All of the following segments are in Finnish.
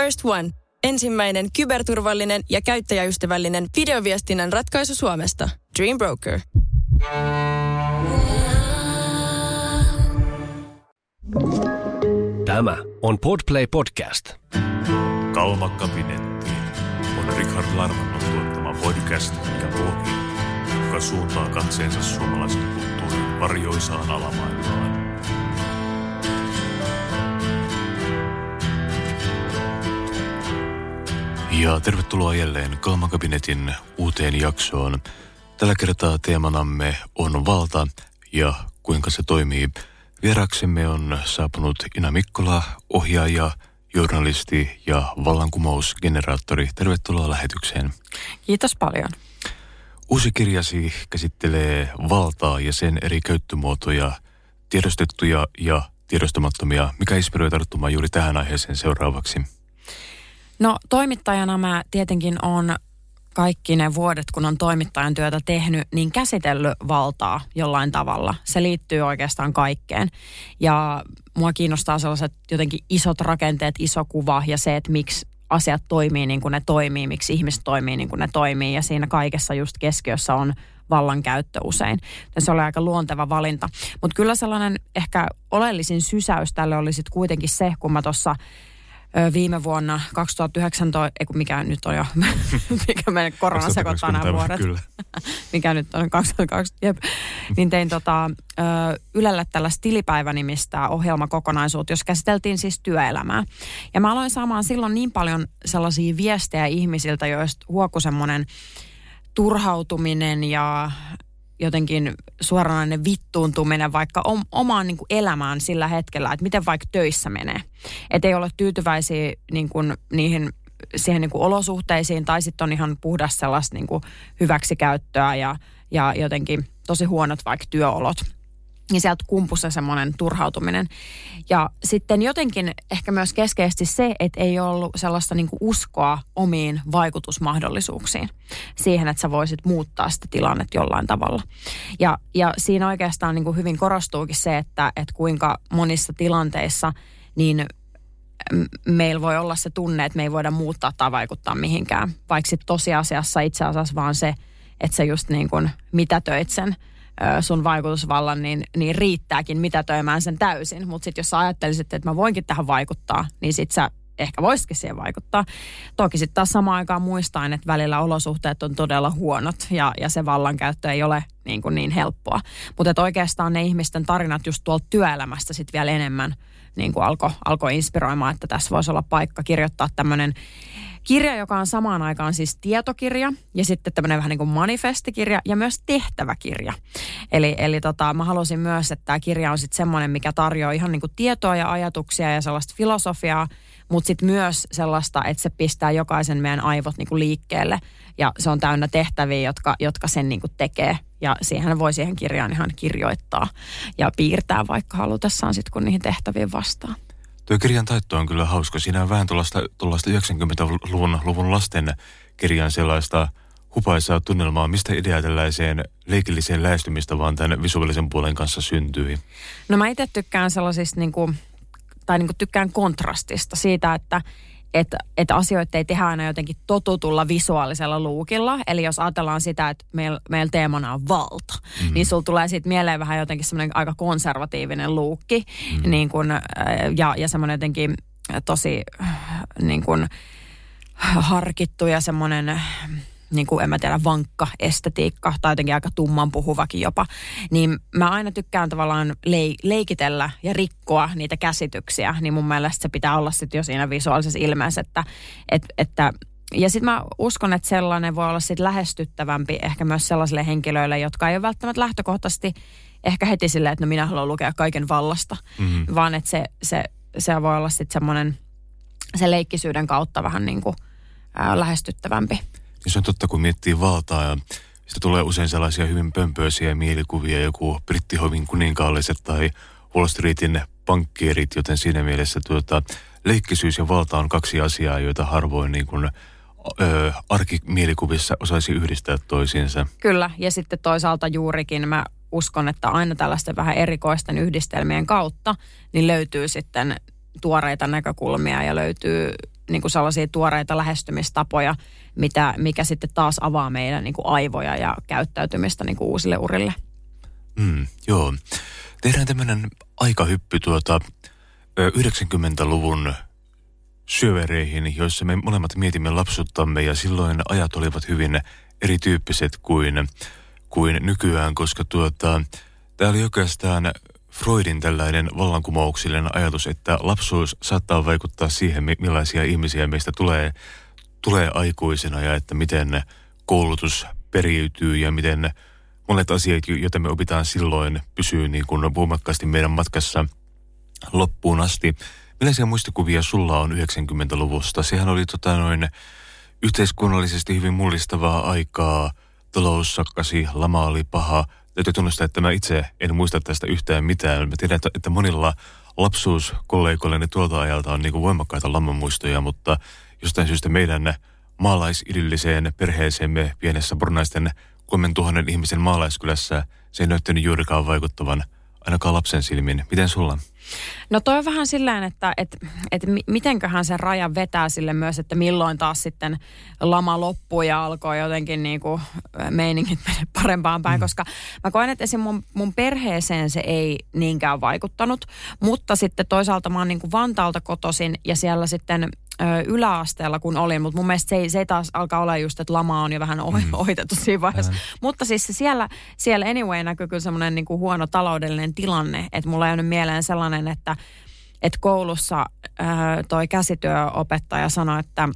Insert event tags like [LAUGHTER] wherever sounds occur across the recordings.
First One. Ensimmäinen kyberturvallinen ja käyttäjäystävällinen videoviestinnän ratkaisu Suomesta. Dream Broker. Tämä on Podplay Podcast. Kalmakabinetti on Richard Larmannon tuottama podcast ja blogi, joka suuntaa katseensa suomalaisen kulttuurin varjoisaan alamaailmaan. Ja tervetuloa jälleen Kalmakabinetin uuteen jaksoon. Tällä kertaa teemanamme on valta ja kuinka se toimii. Vieraksemme on saapunut Ina Mikkola, ohjaaja, journalisti ja vallankumousgeneraattori. Tervetuloa lähetykseen. Kiitos paljon. Uusi kirjasi käsittelee valtaa ja sen eri käyttömuotoja, tiedostettuja ja tiedostamattomia. Mikä inspiroi tarttumaan juuri tähän aiheeseen seuraavaksi? No toimittajana mä tietenkin on kaikki ne vuodet, kun on toimittajan työtä tehnyt, niin käsitellyt valtaa jollain tavalla. Se liittyy oikeastaan kaikkeen. Ja mua kiinnostaa sellaiset jotenkin isot rakenteet, iso kuva ja se, että miksi asiat toimii niin kuin ne toimii, miksi ihmiset toimii niin kuin ne toimii. Ja siinä kaikessa just keskiössä on vallankäyttö usein. Ja se oli aika luonteva valinta. Mutta kyllä sellainen ehkä oleellisin sysäys tälle oli sitten kuitenkin se, kun mä tuossa viime vuonna 2019, ei kun mikä nyt on jo, [LAUGHS] mikä meidän korona sekoittaa nämä vuodet. Kyllä. [LAUGHS] mikä nyt on 2020, jep. Niin tein tota, Ylellä tällaista tilipäivänimistä ohjelmakokonaisuutta, jos käsiteltiin siis työelämää. Ja mä aloin saamaan silloin niin paljon sellaisia viestejä ihmisiltä, joista huoku semmoinen turhautuminen ja jotenkin suoranainen vittuuntuminen vaikka omaan niin kuin elämään sillä hetkellä, että miten vaikka töissä menee. Että ei ole tyytyväisiä niin kuin niihin siihen niin kuin olosuhteisiin tai sitten on ihan puhdas sellaista niin kuin hyväksikäyttöä ja, ja jotenkin tosi huonot vaikka työolot niin sieltä kumpussa semmoinen turhautuminen. Ja sitten jotenkin ehkä myös keskeisesti se, että ei ollut sellaista niin uskoa omiin vaikutusmahdollisuuksiin. Siihen, että sä voisit muuttaa sitä tilannetta jollain tavalla. Ja, ja siinä oikeastaan niin hyvin korostuukin se, että, että kuinka monissa tilanteissa niin meillä voi olla se tunne, että me ei voida muuttaa tai vaikuttaa mihinkään. Vaikka tosiasiassa itse asiassa vaan se, että sä just niin kuin mitätöit sen – sun vaikutusvallan, niin, niin riittääkin mitätöimään sen täysin. Mutta sitten jos sä ajattelisit, että mä voinkin tähän vaikuttaa, niin sit sä ehkä voisikin siihen vaikuttaa. Toki sitten taas samaan aikaan muistaen, että välillä olosuhteet on todella huonot ja, ja se vallankäyttö ei ole niin, kuin niin helppoa. Mutta oikeastaan ne ihmisten tarinat just tuolta työelämästä sitten vielä enemmän niin kuin alkoi alko inspiroimaan, että tässä voisi olla paikka kirjoittaa tämmöinen Kirja, joka on samaan aikaan siis tietokirja ja sitten tämmöinen vähän niin kuin manifestikirja ja myös tehtäväkirja. Eli, eli tota, mä halusin myös, että tämä kirja on sitten semmoinen, mikä tarjoaa ihan niin kuin tietoa ja ajatuksia ja sellaista filosofiaa, mutta sitten myös sellaista, että se pistää jokaisen meidän aivot niin kuin liikkeelle ja se on täynnä tehtäviä, jotka, jotka sen niin kuin tekee. Ja siihen voi siihen kirjaan ihan kirjoittaa ja piirtää vaikka halutessaan sitten, kun niihin tehtäviin vastaa. Tuo kirjan taitto on kyllä hauska. Siinä on vähän tuollaista, 90-luvun luvun lasten kirjan sellaista hupaisaa tunnelmaa. Mistä idea tällaiseen leikilliseen lähestymistä vaan tämän visuaalisen puolen kanssa syntyi? No mä itse tykkään sellaisista niin kuin, tai niin kuin tykkään kontrastista siitä, että että, että asioita ei tehdä aina jotenkin totutulla visuaalisella luukilla. Eli jos ajatellaan sitä, että meillä meil teemana on valta, mm-hmm. niin sulla tulee siitä mieleen vähän jotenkin semmoinen aika konservatiivinen luukki. Mm-hmm. Niin kun, äh, ja, ja semmoinen jotenkin tosi äh, niin kun, harkittu ja semmoinen niin kuin, en mä tiedä, vankka estetiikka tai jotenkin aika tumman puhuvakin jopa, niin mä aina tykkään tavallaan lei- leikitellä ja rikkoa niitä käsityksiä, niin mun mielestä se pitää olla sitten jo siinä visuaalisessa ilmeessä, että, et, että ja sitten mä uskon, että sellainen voi olla sitten lähestyttävämpi ehkä myös sellaisille henkilöille, jotka ei ole välttämättä lähtökohtaisesti ehkä heti silleen, että no minä haluan lukea kaiken vallasta, mm-hmm. vaan että se, se, se voi olla sitten semmoinen se leikkisyyden kautta vähän niin kuin ää, lähestyttävämpi. Se on totta, kun miettii valtaa ja sitä tulee usein sellaisia hyvin pömpöisiä mielikuvia, joku brittihovin kuninkaalliset tai Wall Streetin pankkierit, joten siinä mielessä tuota, leikkisyys ja valta on kaksi asiaa, joita harvoin niin kuin, ö, arkimielikuvissa osaisi yhdistää toisiinsa. Kyllä, ja sitten toisaalta juurikin mä uskon, että aina tällaisten vähän erikoisten yhdistelmien kautta niin löytyy sitten tuoreita näkökulmia ja löytyy niin kuin sellaisia tuoreita lähestymistapoja, mitä, mikä sitten taas avaa meidän niin kuin aivoja ja käyttäytymistä niin kuin uusille urille. Mm, joo. Tehdään tämmöinen aikahyppy tuota 90-luvun syövereihin, joissa me molemmat mietimme lapsuttamme ja silloin ajat olivat hyvin erityyppiset kuin, kuin nykyään, koska tuota, tämä oli oikeastaan Freudin tällainen vallankumouksellinen ajatus, että lapsuus saattaa vaikuttaa siihen, millaisia ihmisiä meistä tulee, tulee aikuisena ja että miten koulutus periytyy ja miten monet asiat, joita me opitaan silloin, pysyy niin kuin voimakkaasti meidän matkassa loppuun asti. Millaisia muistikuvia sulla on 90-luvusta? Sehän oli tota noin yhteiskunnallisesti hyvin mullistavaa aikaa. Talous sakkasi, lama oli paha. Täytyy tunnustaa, että mä itse en muista tästä yhtään mitään. Mä tiedän, että monilla lapsuuskollegoilleni tuolta ajalta on niin kuin voimakkaita lammamuistoja, mutta jostain syystä meidän maalaisidylliseen perheeseemme pienessä burnaisten 3000 ihmisen maalaiskylässä se ei näyttänyt juurikaan vaikuttavan ainakaan lapsen silmin. Miten sulla? No toi on vähän silleen, että, että, että mitenköhän se raja vetää sille myös, että milloin taas sitten lama loppuu ja alkoi jotenkin niin kuin meiningit [LAUGHS] mennä parempaan päin, mm. koska mä koen, että esim. Mun, mun perheeseen se ei niinkään vaikuttanut, mutta sitten toisaalta mä oon niin kuin Vantaalta kotosin ja siellä sitten yläasteella kun olin, mutta mun mielestä se ei, se ei taas alkaa olla just, että lama on jo vähän mm. ohitettu siinä vaiheessa. Mm. Mutta siis siellä, siellä anyway näkyy kyllä semmoinen niin huono taloudellinen tilanne, että mulla ei ole mieleen sellainen, että, että koulussa ää, toi käsityöopettaja sanoi, että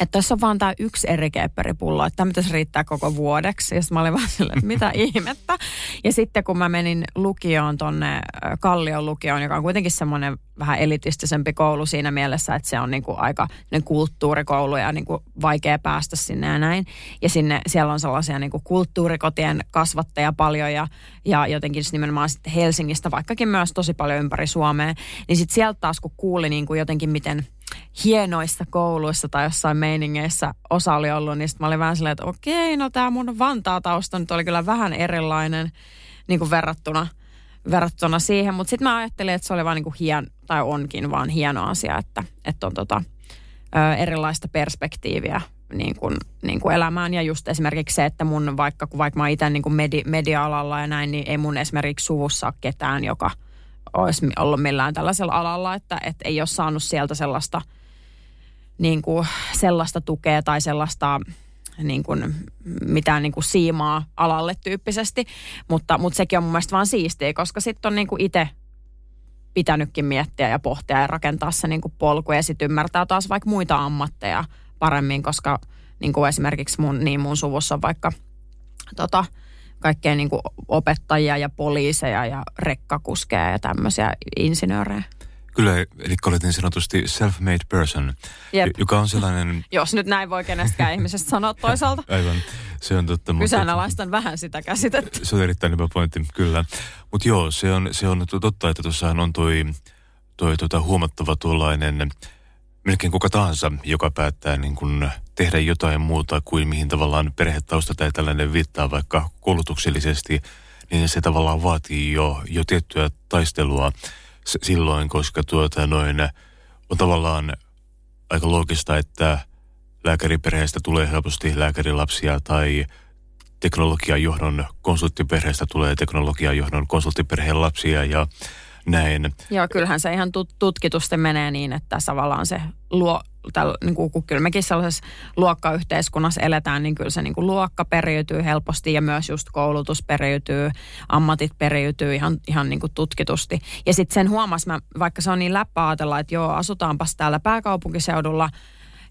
että tässä on vaan tämä yksi eri keepperipullo, että tämä pitäisi riittää koko vuodeksi. Ja mä olin vaan silleen, että mitä [LAUGHS] ihmettä. Ja sitten kun mä menin lukioon tonne Kallion lukioon, joka on kuitenkin semmoinen vähän elitistisempi koulu siinä mielessä, että se on niinku aika kulttuurikoulu ja niinku vaikea päästä sinne ja näin. Ja sinne, siellä on sellaisia niinku kulttuurikotien kasvattajia paljon ja, ja jotenkin nimenomaan sitten Helsingistä, vaikkakin myös tosi paljon ympäri Suomea. Niin sitten sieltä taas kun kuuli niinku jotenkin miten hienoissa kouluissa tai jossain meiningeissä osa oli ollut, niin mä olin vähän silleen, että okei, no tämä mun Vantaa-tausta nyt oli kyllä vähän erilainen niin kuin verrattuna, verrattuna siihen. Mutta sitten mä ajattelin, että se oli vaan niin kuin hien, tai onkin vaan hieno asia, että, että on tota, ö, erilaista perspektiiviä niin kuin, niin kuin elämään. Ja just esimerkiksi se, että mun vaikka, kun vaikka mä itse niin kuin medi, media-alalla ja näin, niin ei mun esimerkiksi suvussa ketään, joka – olisi ollut millään tällaisella alalla, että, että ei ole saanut sieltä sellaista, niin kuin, sellaista tukea tai sellaista niin kuin, mitään niin kuin siimaa alalle tyyppisesti. Mutta, mutta sekin on mun mielestä vaan siistiä, koska sitten on niin kuin itse pitänytkin miettiä ja pohtia ja rakentaa se niin kuin polku ja sitten ymmärtää taas vaikka muita ammatteja paremmin, koska niin kuin esimerkiksi mun, niin mun suvussa on vaikka tota, kaikkea niin kuin opettajia ja poliiseja ja rekkakuskeja ja tämmöisiä insinöörejä. Kyllä, eli olet niin sanotusti self-made person, Jep. joka on sellainen... [LAUGHS] Jos nyt näin voi kenestäkään ihmisestä sanoa [LAUGHS] toisaalta. Aivan, se on totta. Kyseenalaistan vähän sitä käsitettä. Se on erittäin hyvä pointti, kyllä. Mutta joo, se on, se on totta, että tuossahan on toi, toi tota, huomattava tuollainen melkein kuka tahansa, joka päättää niin kun tehdä jotain muuta kuin mihin tavallaan perhetausta tai tällainen viittaa vaikka koulutuksellisesti, niin se tavallaan vaatii jo, jo tiettyä taistelua silloin, koska tuota noin, on tavallaan aika loogista, että lääkäriperheestä tulee helposti lääkärilapsia tai teknologiajohdon konsulttiperheestä tulee teknologiajohdon konsulttiperheen lapsia ja näin. Joo, kyllähän se ihan tut- tutkitusti menee niin, että tavallaan se luo, täl, niin kuin, kun kyllä mekin sellaisessa luokkayhteiskunnassa eletään, niin kyllä se niin kuin luokka periytyy helposti ja myös just koulutus periytyy, ammatit periytyy ihan, ihan niin kuin tutkitusti. Ja sitten sen huomas, mä, vaikka se on niin läppä ajatella, että joo, asutaanpas täällä pääkaupunkiseudulla –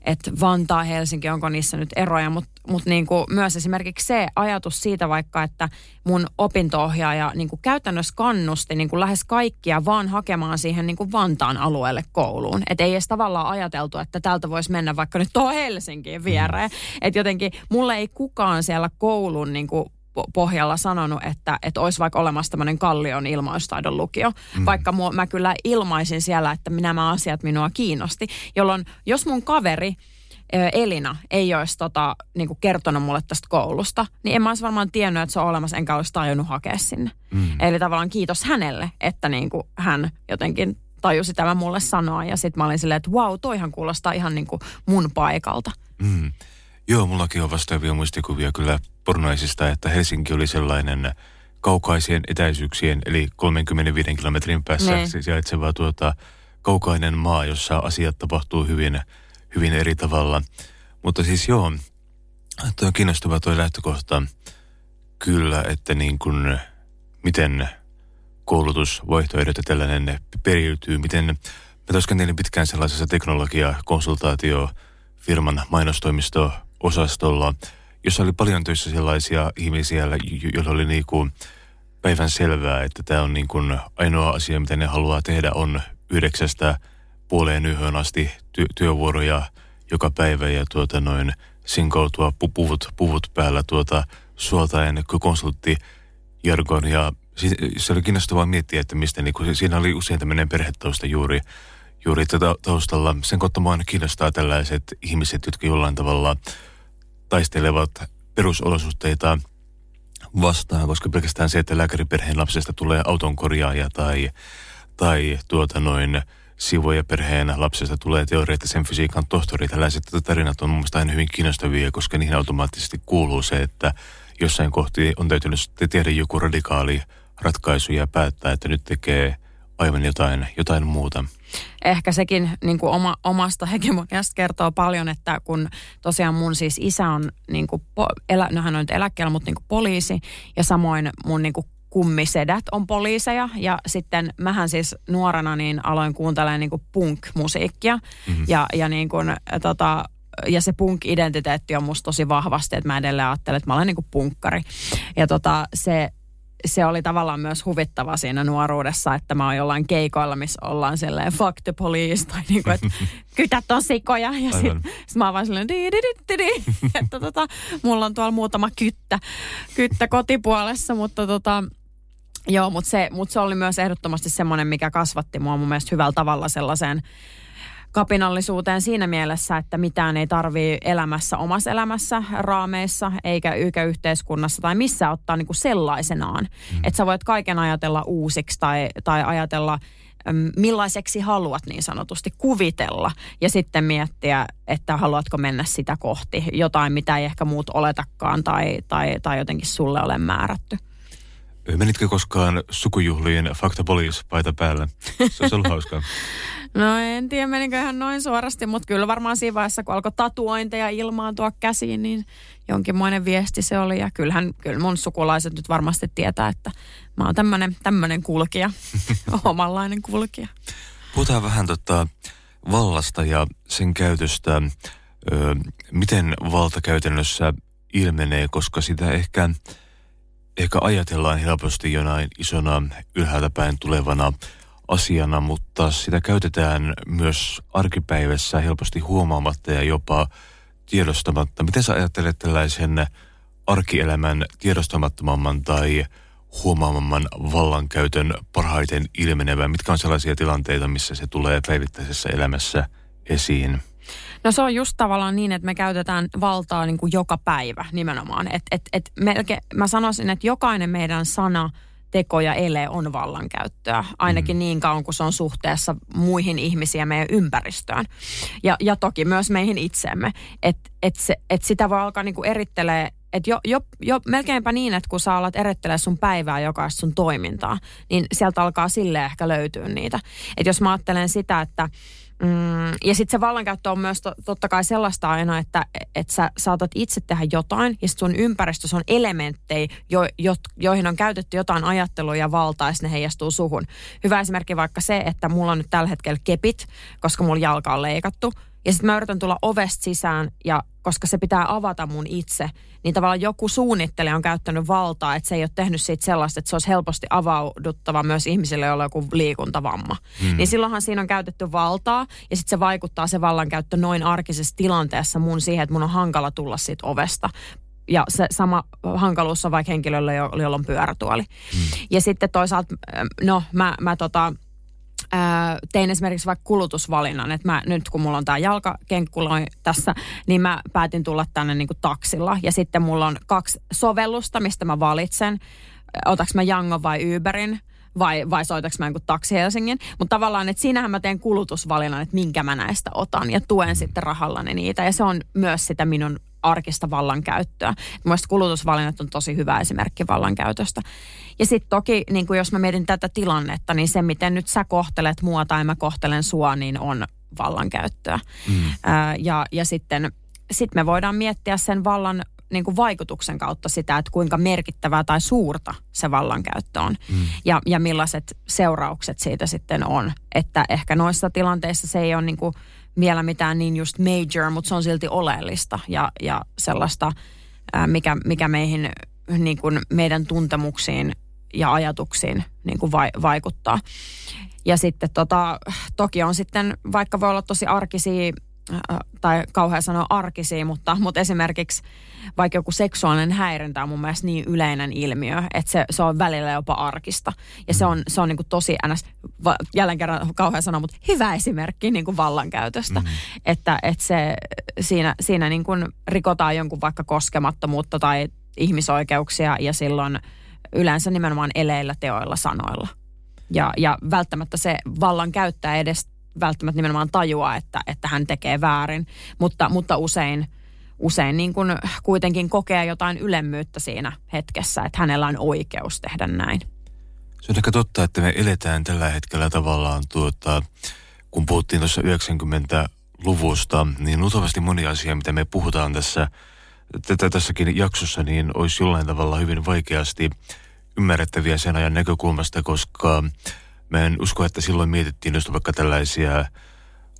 että Vantaa, Helsinki, onko niissä nyt eroja, mutta mut niinku myös esimerkiksi se ajatus siitä vaikka, että mun opintoohjaaja niinku käytännössä kannusti niinku lähes kaikkia vaan hakemaan siihen niinku Vantaan alueelle kouluun. Että ei edes tavallaan ajateltu, että täältä voisi mennä vaikka nyt tuohon Helsinkiin viereen. Mm. Että jotenkin mulle ei kukaan siellä koulun niinku pohjalla sanonut, että, että olisi vaikka olemassa tämmöinen kallion ilmaustaidon lukio. Mm. Vaikka mua, mä kyllä ilmaisin siellä, että nämä asiat minua kiinnosti. Jolloin jos mun kaveri Elina ei olisi tota, niin kuin kertonut mulle tästä koulusta, niin en mä olisi varmaan tiennyt, että se on olemassa, enkä olisi tajunnut hakea sinne. Mm. Eli tavallaan kiitos hänelle, että niin kuin hän jotenkin tajusi tämä mulle sanoa. Ja sitten mä olin silleen, että wow, toihan kuulostaa ihan niin kuin mun paikalta. Mm. Joo, mullakin on vastaavia muistikuvia kyllä pornaisista, että Helsinki oli sellainen kaukaisien etäisyyksien, eli 35 kilometrin päässä Niin. se sijaitseva tuota, kaukainen maa, jossa asiat tapahtuu hyvin, hyvin eri tavalla. Mutta siis joo, tuo on kiinnostava tuo lähtökohta kyllä, että niin kuin, miten koulutusvaihtoehdot ja tällainen periytyy, miten mä työskentelin pitkään sellaisessa teknologia-konsultaatiofirman mainostoimisto-osastolla, jossa oli paljon töissä sellaisia ihmisiä, jo- joilla oli niin kuin päivän selvää, että tämä on niin kuin ainoa asia, mitä ne haluaa tehdä, on yhdeksästä puoleen yöhön asti ty- työvuoroja joka päivä ja tuota noin sinkoutua pu- puvut, puvut päällä tuota suoltaen konsultti jargon ja se oli kiinnostavaa miettiä, että mistä niin kuin, siinä oli usein tämmöinen perhetausta juuri, juuri tätä taustalla. Sen kautta mua kiinnostaa tällaiset ihmiset, jotka jollain tavalla taistelevat perusolosuhteita vastaan, koska pelkästään se, että lääkäriperheen lapsesta tulee autonkorjaaja tai, tai tuota noin sivoja perheen lapsesta tulee teoreettisen fysiikan tohtori. Tällaiset tarinat on mun aina hyvin kiinnostavia, koska niihin automaattisesti kuuluu se, että jossain kohti on täytynyt tehdä joku radikaali ratkaisu ja päättää, että nyt tekee aivan jotain, jotain muuta. Ehkä sekin niin kuin oma, omasta hegemoniasta kertoo paljon, että kun tosiaan mun siis isä on, niin kuin, elä, no hän on nyt eläkkeellä, mutta niin kuin poliisi ja samoin mun niin kuin kummisedät on poliiseja ja sitten mähän siis nuorena niin aloin kuuntelemaan niin kuin punk-musiikkia mm-hmm. ja, ja niin kuin, tota, ja se punk-identiteetti on musta tosi vahvasti, että mä edelleen ajattelen, että mä olen niin kuin punkkari. Ja tota, se, se oli tavallaan myös huvittava siinä nuoruudessa, että mä oon jollain keikoilla, missä ollaan silleen fuck the police, tai niinku, että [LAUGHS] kytät on sikoja. Ja sitten sit mä oon vaan silleen di, di, di, di, di. että tota, mulla on tuolla muutama kyttä, kyttä kotipuolessa, mutta tota, Joo, mutta se, mut se oli myös ehdottomasti semmoinen, mikä kasvatti mua mun mielestä hyvällä tavalla sellaiseen kapinallisuuteen siinä mielessä, että mitään ei tarvii elämässä, omassa elämässä, raameissa, eikä, eikä yhteiskunnassa tai missä ottaa niin kuin sellaisenaan. Mm. Että sä voit kaiken ajatella uusiksi tai, tai ajatella millaiseksi haluat niin sanotusti kuvitella ja sitten miettiä, että haluatko mennä sitä kohti. Jotain, mitä ei ehkä muut oletakaan tai, tai, tai jotenkin sulle ole määrätty. Menitkö koskaan sukujuhliin Fakta Police paita päällä? Se olisi ollut [LAUGHS] hauskaa. No en tiedä menikö ihan noin suorasti, mutta kyllä varmaan siinä vaiheessa, kun alkoi tatuointeja ilmaantua käsiin, niin jonkinmoinen viesti se oli. Ja kyllähän kyllä mun sukulaiset nyt varmasti tietää, että mä oon tämmönen, tämmönen kulkija, [LAUGHS] omanlainen kulkija. Puhutaan vähän tota vallasta ja sen käytöstä. Ö, miten valta käytännössä ilmenee, koska sitä ehkä, ehkä ajatellaan helposti jonain isona ylhäältä päin tulevana asiana, mutta sitä käytetään myös arkipäivässä helposti huomaamatta ja jopa tiedostamatta. Miten sä ajattelet tällaisen arkielämän tiedostamattomamman tai huomaamman vallankäytön parhaiten ilmenevän? Mitkä on sellaisia tilanteita, missä se tulee päivittäisessä elämässä esiin? No se on just tavallaan niin, että me käytetään valtaa niin kuin joka päivä nimenomaan. Et, et, et melkein, mä sanoisin, että jokainen meidän sana, teko ja ele on vallankäyttöä. Ainakin mm. niin kauan, kun se on suhteessa muihin ihmisiin ja meidän ympäristöön. Ja, ja toki myös meihin itseemme. Että et se, et sitä voi alkaa niinku erittelee että jo, jo, jo melkeinpä niin, että kun sä alat erittelee sun päivää jokaista sun toimintaa, niin sieltä alkaa sille ehkä löytyä niitä. Että jos mä ajattelen sitä, että Mm, ja sitten se vallankäyttö on myös to, totta kai sellaista aina, että et sä saatat itse tehdä jotain ja sit sun ympäristössä on elementtejä, jo, jo, joihin on käytetty jotain ajattelua ja valtaa ja ne heijastuu suhun. Hyvä esimerkki vaikka se, että mulla on nyt tällä hetkellä kepit, koska mulla jalka on leikattu. Ja sitten mä yritän tulla ovesta sisään ja koska se pitää avata mun itse, niin tavallaan joku suunnittelija on käyttänyt valtaa, että se ei ole tehnyt siitä sellaista, että se olisi helposti avauduttava myös ihmisille, joilla on joku liikuntavamma. Hmm. Niin silloinhan siinä on käytetty valtaa ja sitten se vaikuttaa se vallankäyttö noin arkisessa tilanteessa mun siihen, että mun on hankala tulla siitä ovesta. Ja se sama hankaluus on vaikka henkilöllä, jolla on pyörätuoli. Hmm. Ja sitten toisaalta, no mä, mä tota, ää, tein esimerkiksi vaikka kulutusvalinnan, että mä, nyt kun mulla on tämä jalkakenkkula tässä, niin mä päätin tulla tänne niin kuin taksilla. Ja sitten mulla on kaksi sovellusta, mistä mä valitsen. Otaks mä Jango vai Uberin vai, vai soitaks mä jonkun taksi Helsingin. Mutta tavallaan, että siinähän mä teen kulutusvalinnan, että minkä mä näistä otan ja tuen sitten rahallani niitä. Ja se on myös sitä minun arkista vallankäyttöä. Mielestäni kulutusvalinnat on tosi hyvä esimerkki vallankäytöstä. Ja sitten toki, niin kuin jos mä mietin tätä tilannetta, niin se, miten nyt sä kohtelet mua tai mä kohtelen sua, niin on vallankäyttöä. Mm. Ää, ja, ja sitten sit me voidaan miettiä sen vallan niin kuin vaikutuksen kautta sitä, että kuinka merkittävää tai suurta se vallankäyttö on mm. ja, ja millaiset seuraukset siitä sitten on. Että ehkä noissa tilanteissa se ei ole niin kuin vielä mitään niin just major, mutta se on silti oleellista ja, ja sellaista, ää, mikä, mikä meihin, niin kuin meidän tuntemuksiin ja ajatuksiin niin kuin vai, vaikuttaa. Ja sitten tota, toki on sitten, vaikka voi olla tosi arkisia Äh, tai kauhean sanoa arkisia, mutta, mutta esimerkiksi vaikka joku seksuaalinen häirintä on mun mielestä niin yleinen ilmiö, että se, se on välillä jopa arkista. Ja se on, se on niin kuin tosi ns, jälleen kerran kauhean sanoa, mutta hyvä esimerkki niin kuin vallankäytöstä. Mm. Että, että se, siinä, siinä niin kuin rikotaan jonkun vaikka koskemattomuutta tai ihmisoikeuksia ja silloin yleensä nimenomaan eleillä, teoilla, sanoilla. Ja, ja välttämättä se vallan käyttää edes välttämättä nimenomaan tajua, että, että hän tekee väärin, mutta, mutta usein, usein niin kuin kuitenkin kokee jotain ylemmyyttä siinä hetkessä, että hänellä on oikeus tehdä näin. Se on ehkä totta, että me eletään tällä hetkellä tavallaan tuota, kun puhuttiin tuossa 90-luvusta, niin luultavasti moni asia, mitä me puhutaan tässä, tätä tässäkin jaksossa, niin olisi jollain tavalla hyvin vaikeasti ymmärrettäviä sen ajan näkökulmasta, koska Mä en usko, että silloin mietittiin just vaikka tällaisia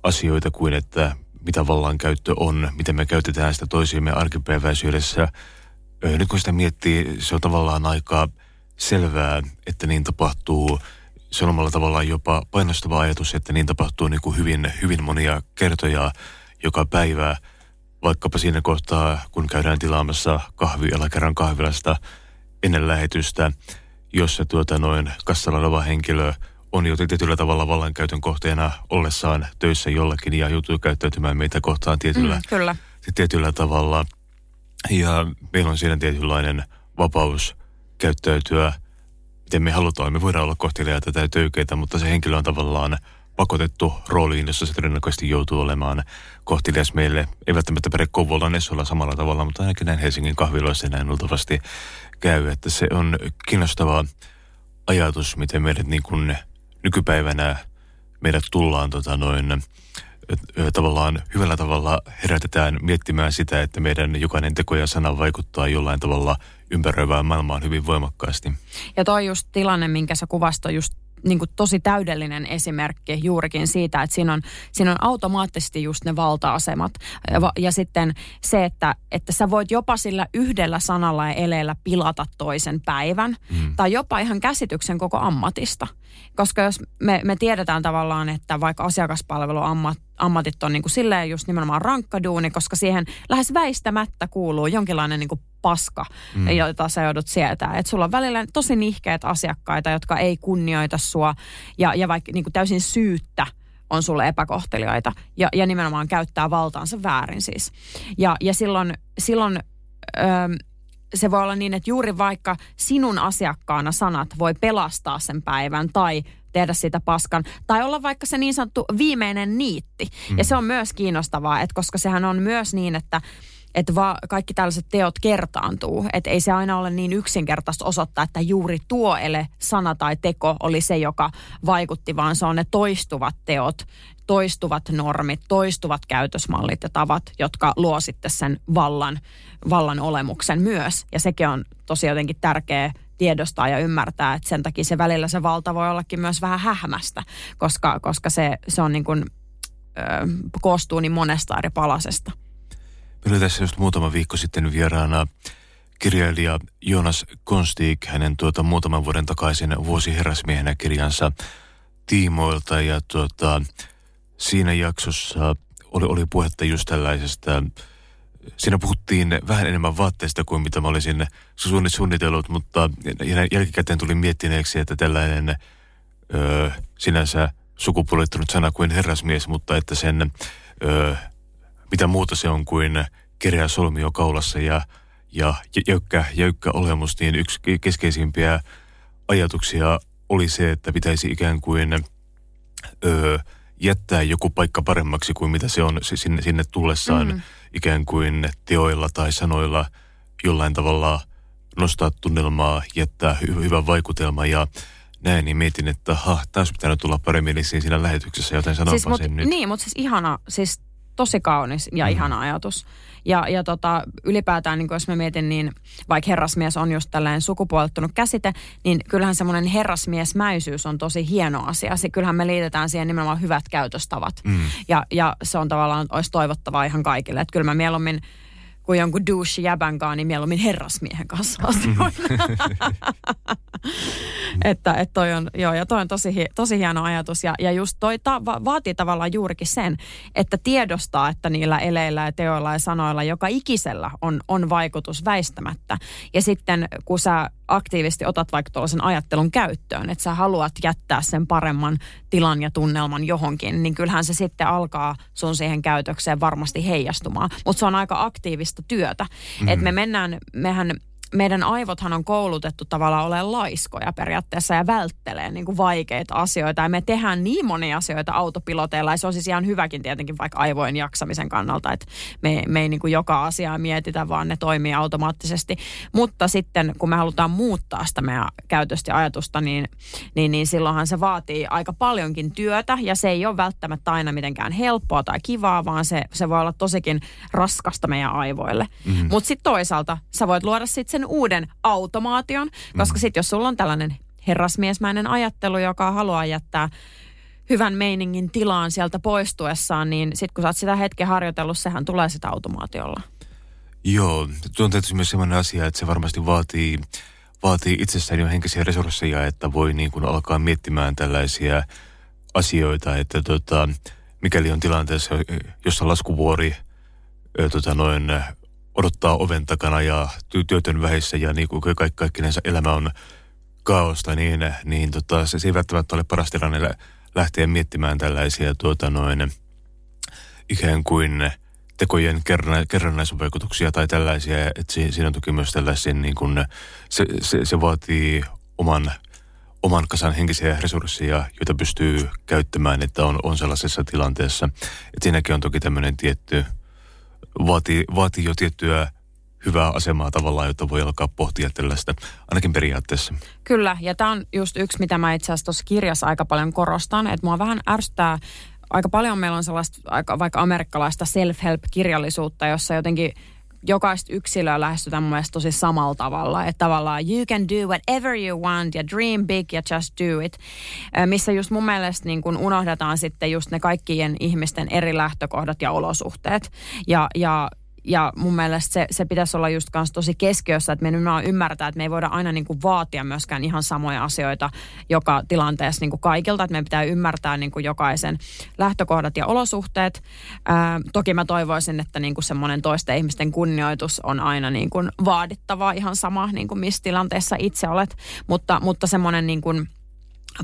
asioita kuin, että mitä vallankäyttö on, miten me käytetään sitä toisiimme arkipäiväisyydessä. Nyt kun sitä miettii, se on tavallaan aika selvää, että niin tapahtuu. Se on omalla tavallaan jopa painostava ajatus, että niin tapahtuu niin kuin hyvin, hyvin monia kertoja joka päivä. Vaikkapa siinä kohtaa, kun käydään tilaamassa kahvi kerran kahvilasta ennen lähetystä, jossa tuota noin kassalla oleva henkilö – on jo tietyllä tavalla vallankäytön kohteena ollessaan töissä jollakin ja joutuu käyttäytymään meitä kohtaan tietyllä, mm, kyllä. tietyllä tavalla. Ja meillä on siinä tietynlainen vapaus käyttäytyä, miten me halutaan. Me voidaan olla kohteliaita tai töykeitä, mutta se henkilö on tavallaan pakotettu rooliin, jossa se todennäköisesti joutuu olemaan kohtelias meille. Ei välttämättä pere Kouvolan Nessolla samalla tavalla, mutta ainakin näin Helsingin kahviloissa näin luultavasti käy. Että se on kiinnostava ajatus, miten meidät niin kuin nykypäivänä meidät tullaan tota noin, tavallaan hyvällä tavalla herätetään miettimään sitä, että meidän jokainen teko ja sana vaikuttaa jollain tavalla ympäröivään maailmaan hyvin voimakkaasti. Ja toi just tilanne, minkä sä kuvasto just niin kuin tosi täydellinen esimerkki juurikin siitä, että siinä on, siinä on automaattisesti just ne valta-asemat. Ja, ja sitten se, että, että sä voit jopa sillä yhdellä sanalla ja eleellä pilata toisen päivän. Mm. Tai jopa ihan käsityksen koko ammatista. Koska jos me, me tiedetään tavallaan, että vaikka asiakaspalveluammat ammatit on niin kuin silleen just nimenomaan rankka duuni, koska siihen lähes väistämättä kuuluu jonkinlainen niin kuin paska, mm. jota sä joudut sietää. Että sulla on välillä tosi nihkeät asiakkaita, jotka ei kunnioita sua ja, ja vaikka niin kuin täysin syyttä on sulle epäkohtelijoita ja, ja nimenomaan käyttää valtaansa väärin siis. Ja, ja silloin, silloin öö, se voi olla niin, että juuri vaikka sinun asiakkaana sanat voi pelastaa sen päivän tai tehdä sitä paskan. Tai olla vaikka se niin sanottu viimeinen niitti. Mm. Ja se on myös kiinnostavaa, että koska sehän on myös niin, että että va, kaikki tällaiset teot kertaantuu. Että ei se aina ole niin yksinkertaista osoittaa, että juuri tuo ele, sana tai teko oli se, joka vaikutti, vaan se on ne toistuvat teot, toistuvat normit, toistuvat käytösmallit ja tavat, jotka luo sitten sen vallan, vallan olemuksen myös. Ja sekin on tosi jotenkin tärkeä tiedostaa ja ymmärtää, että sen takia se välillä se valta voi ollakin myös vähän hähmästä, koska, koska se, se on niin kuin, ö, koostuu niin monesta eri palasesta. Oli tässä just muutama viikko sitten vieraana kirjailija Jonas Konstig, hänen tuota muutaman vuoden takaisin vuosiherrasmiehenä kirjansa tiimoilta. Ja tuota, siinä jaksossa oli, oli puhetta just tällaisesta, siinä puhuttiin vähän enemmän vaatteista kuin mitä mä olisin suunnitellut, mutta jälkikäteen tuli miettineeksi, että tällainen ö, sinänsä sukupuolittunut sana kuin herrasmies, mutta että sen ö, mitä muuta se on kuin kereä solmio kaulassa ja, ja jäykkä, jäykkä olemus, niin yksi keskeisimpiä ajatuksia oli se, että pitäisi ikään kuin ö, jättää joku paikka paremmaksi kuin mitä se on sinne, sinne tullessaan mm. ikään kuin teoilla tai sanoilla jollain tavalla nostaa tunnelmaa, jättää hy- hyvän vaikutelman ja näin, niin mietin, että ha, taas pitänyt tulla paremmin siinä lähetyksessä, joten sanonpa siis, mut, sen nyt. Niin, mutta siis ihana, siis tosi kaunis ja mm. ihana ajatus. Ja, ja tota, ylipäätään, niin jos mä mietin, niin vaikka herrasmies on just tällainen sukupuolittunut käsite, niin kyllähän semmoinen herrasmiesmäisyys on tosi hieno asia. Se, kyllähän me liitetään siihen nimenomaan hyvät käytöstavat. Mm. Ja, ja se on tavallaan, olisi toivottavaa ihan kaikille. Että kyllä mä mieluummin kuin jonkun douche jäbän kanssa, niin mieluummin herrasmiehen kanssa että, että toi on, joo, ja toi on tosi, tosi hieno ajatus. Ja, ja just toi ta, va, vaatii tavallaan juurikin sen, että tiedostaa, että niillä eleillä ja teoilla ja sanoilla joka ikisellä on, on vaikutus väistämättä. Ja sitten kun sä aktiivisesti otat vaikka tuollaisen ajattelun käyttöön, että sä haluat jättää sen paremman tilan ja tunnelman johonkin, niin kyllähän se sitten alkaa sun siihen käytökseen varmasti heijastumaan. Mutta se on aika aktiivista työtä. Mm-hmm. Että me mennään, mehän meidän aivothan on koulutettu tavallaan olemaan laiskoja periaatteessa ja välttelee niin kuin vaikeita asioita. Ja me tehdään niin monia asioita autopiloteilla ja se on siis ihan hyväkin tietenkin vaikka aivojen jaksamisen kannalta, että me, me ei niin kuin joka asiaa mietitä, vaan ne toimii automaattisesti. Mutta sitten kun me halutaan muuttaa sitä meidän käytöstä ja ajatusta, niin, niin, niin silloinhan se vaatii aika paljonkin työtä ja se ei ole välttämättä aina mitenkään helppoa tai kivaa, vaan se, se voi olla tosikin raskasta meidän aivoille. Mm. Mutta sitten toisaalta sä voit luoda sitten sen uuden automaation, koska mm. sitten jos sulla on tällainen herrasmiesmäinen ajattelu, joka haluaa jättää hyvän meiningin tilaan sieltä poistuessaan, niin sitten kun sä oot sitä hetken harjoitellut, sehän tulee sitä automaatiolla. Joo, tuo on tietysti myös sellainen asia, että se varmasti vaatii, vaatii itsessään jo henkisiä resursseja, että voi niin kuin alkaa miettimään tällaisia asioita, että tota, mikäli on tilanteessa, jossa laskuvuori tota noin, odottaa oven takana ja työtön vähissä ja niin kuin kaikki, kaikkinensa elämä on kaaosta, niin, niin tota, se, ei välttämättä ole paras tilanne lähteä miettimään tällaisia tuota noin, ikään kuin tekojen kerrannaisvaikutuksia tai tällaisia, että siinä on toki myös tällaisia, niin kuin, se, se, se vaatii oman, oman kasan henkisiä resursseja, joita pystyy käyttämään, että on, on sellaisessa tilanteessa. Että siinäkin on toki tämmöinen tietty, vaatii, vaatii jo tiettyä hyvää asemaa tavallaan, jotta voi alkaa pohtia tällaista, ainakin periaatteessa. Kyllä, ja tämä on just yksi, mitä mä itse asiassa tuossa kirjassa aika paljon korostan, että mua vähän ärsyttää, aika paljon meillä on sellaista aika, vaikka amerikkalaista self-help-kirjallisuutta, jossa jotenkin jokaista yksilöä lähestytään mun mielestä tosi samalla tavalla. Että tavallaan you can do whatever you want ja dream big ja just do it. Missä just mun mielestä niin kun unohdetaan sitten just ne kaikkien ihmisten eri lähtökohdat ja olosuhteet. Ja, ja ja mun mielestä se, se pitäisi olla just kanssa tosi keskiössä, että me nimenomaan ymmärtää, että me ei voida aina niin kuin vaatia myöskään ihan samoja asioita joka tilanteessa niin kuin kaikilta, että meidän pitää ymmärtää niin kuin jokaisen lähtökohdat ja olosuhteet. Ää, toki mä toivoisin, että niin kuin semmoinen toisten ihmisten kunnioitus on aina niin kuin vaadittavaa ihan sama, niin kuin missä tilanteessa itse olet, mutta, mutta semmoinen niin kuin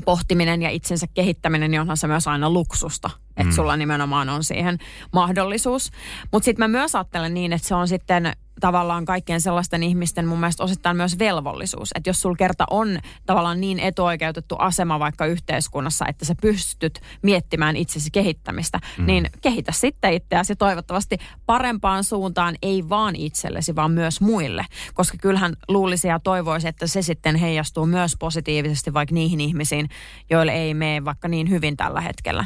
pohtiminen ja itsensä kehittäminen, niin onhan se myös aina luksusta. Että mm. sulla nimenomaan on siihen mahdollisuus. Mutta sitten mä myös ajattelen niin, että se on sitten tavallaan kaikkien sellaisten ihmisten mun mielestä osittain myös velvollisuus. Että jos sulla kerta on tavallaan niin etuoikeutettu asema vaikka yhteiskunnassa, että sä pystyt miettimään itsesi kehittämistä, mm. niin kehitä sitten itseäsi toivottavasti parempaan suuntaan, ei vaan itsellesi, vaan myös muille. Koska kyllähän luulisi ja toivoisi, että se sitten heijastuu myös positiivisesti vaikka niihin ihmisiin, joille ei mene vaikka niin hyvin tällä hetkellä.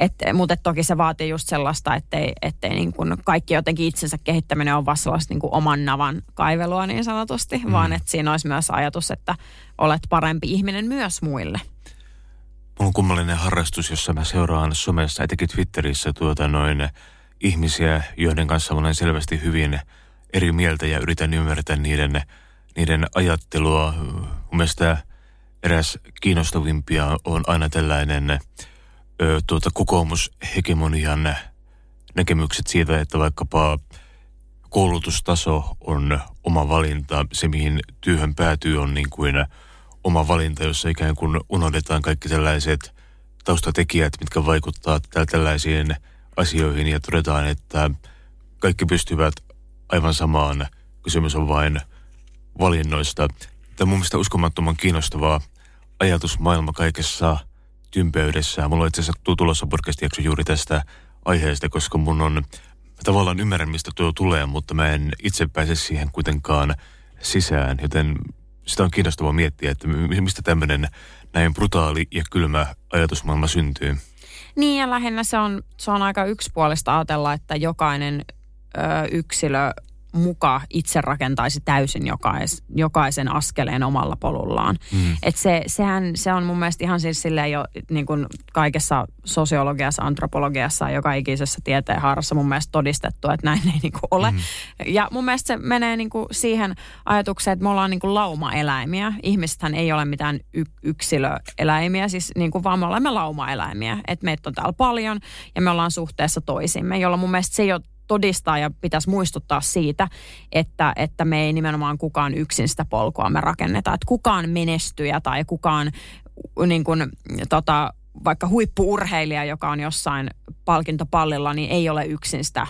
Et, mutta toki se vaatii just sellaista, ettei, ettei niin kuin kaikki jotenkin itsensä kehittäminen on vaan sellaista niin kuin oman navan kaivelua niin sanotusti, mm. vaan että siinä olisi myös ajatus, että olet parempi ihminen myös muille. Mulla on kummallinen harrastus, jossa mä seuraan somessa, etenkin Twitterissä tuota noin ihmisiä, joiden kanssa olen selvästi hyvin eri mieltä ja yritän ymmärtää niiden, niiden ajattelua. Mun mielestä eräs kiinnostavimpia on aina tällainen ö, tuota, kokoomushegemonian näkemykset siitä, että vaikkapa koulutustaso on oma valinta. Se, mihin työhön päätyy, on niin kuin oma valinta, jossa ikään kuin unohdetaan kaikki tällaiset taustatekijät, mitkä vaikuttaa tällaisiin asioihin ja todetaan, että kaikki pystyvät aivan samaan. Kysymys on vain valinnoista. Tämä on mun uskomattoman kiinnostavaa ajatusmaailma kaikessa tympeydessä. Mulla on itse asiassa tulossa podcast juuri tästä aiheesta, koska mun on, mä tavallaan ymmärrän mistä tuo tulee, mutta mä en itse pääse siihen kuitenkaan sisään, joten sitä on kiinnostavaa miettiä, että mistä tämmöinen näin brutaali ja kylmä ajatusmaailma syntyy. Niin ja lähinnä se on, se on aika yksipuolista ajatella, että jokainen ö, yksilö muka itse rakentaisi täysin jokais, jokaisen askeleen omalla polullaan. Mm. Et se, sehän, se on mun mielestä ihan siis silleen jo niin kuin kaikessa sosiologiassa, antropologiassa, joka ikisessä tieteen haarassa mun mielestä todistettu, että näin ei niin kuin ole. Mm. Ja mun mielestä se menee niin kuin siihen ajatukseen, että me ollaan niin kuin laumaeläimiä. Ihmisethän ei ole mitään y- yksilöeläimiä, siis niin kuin vaan me olemme laumaeläimiä. Että meitä on täällä paljon ja me ollaan suhteessa toisimme, jolla mun mielestä se ei ole todistaa ja pitäisi muistuttaa siitä, että, että me ei nimenomaan kukaan yksin sitä polkua me rakenneta. Että kukaan menestyjä tai kukaan niin kuin, tota, vaikka huippuurheilija, joka on jossain palkintopallilla, niin ei ole yksin sitä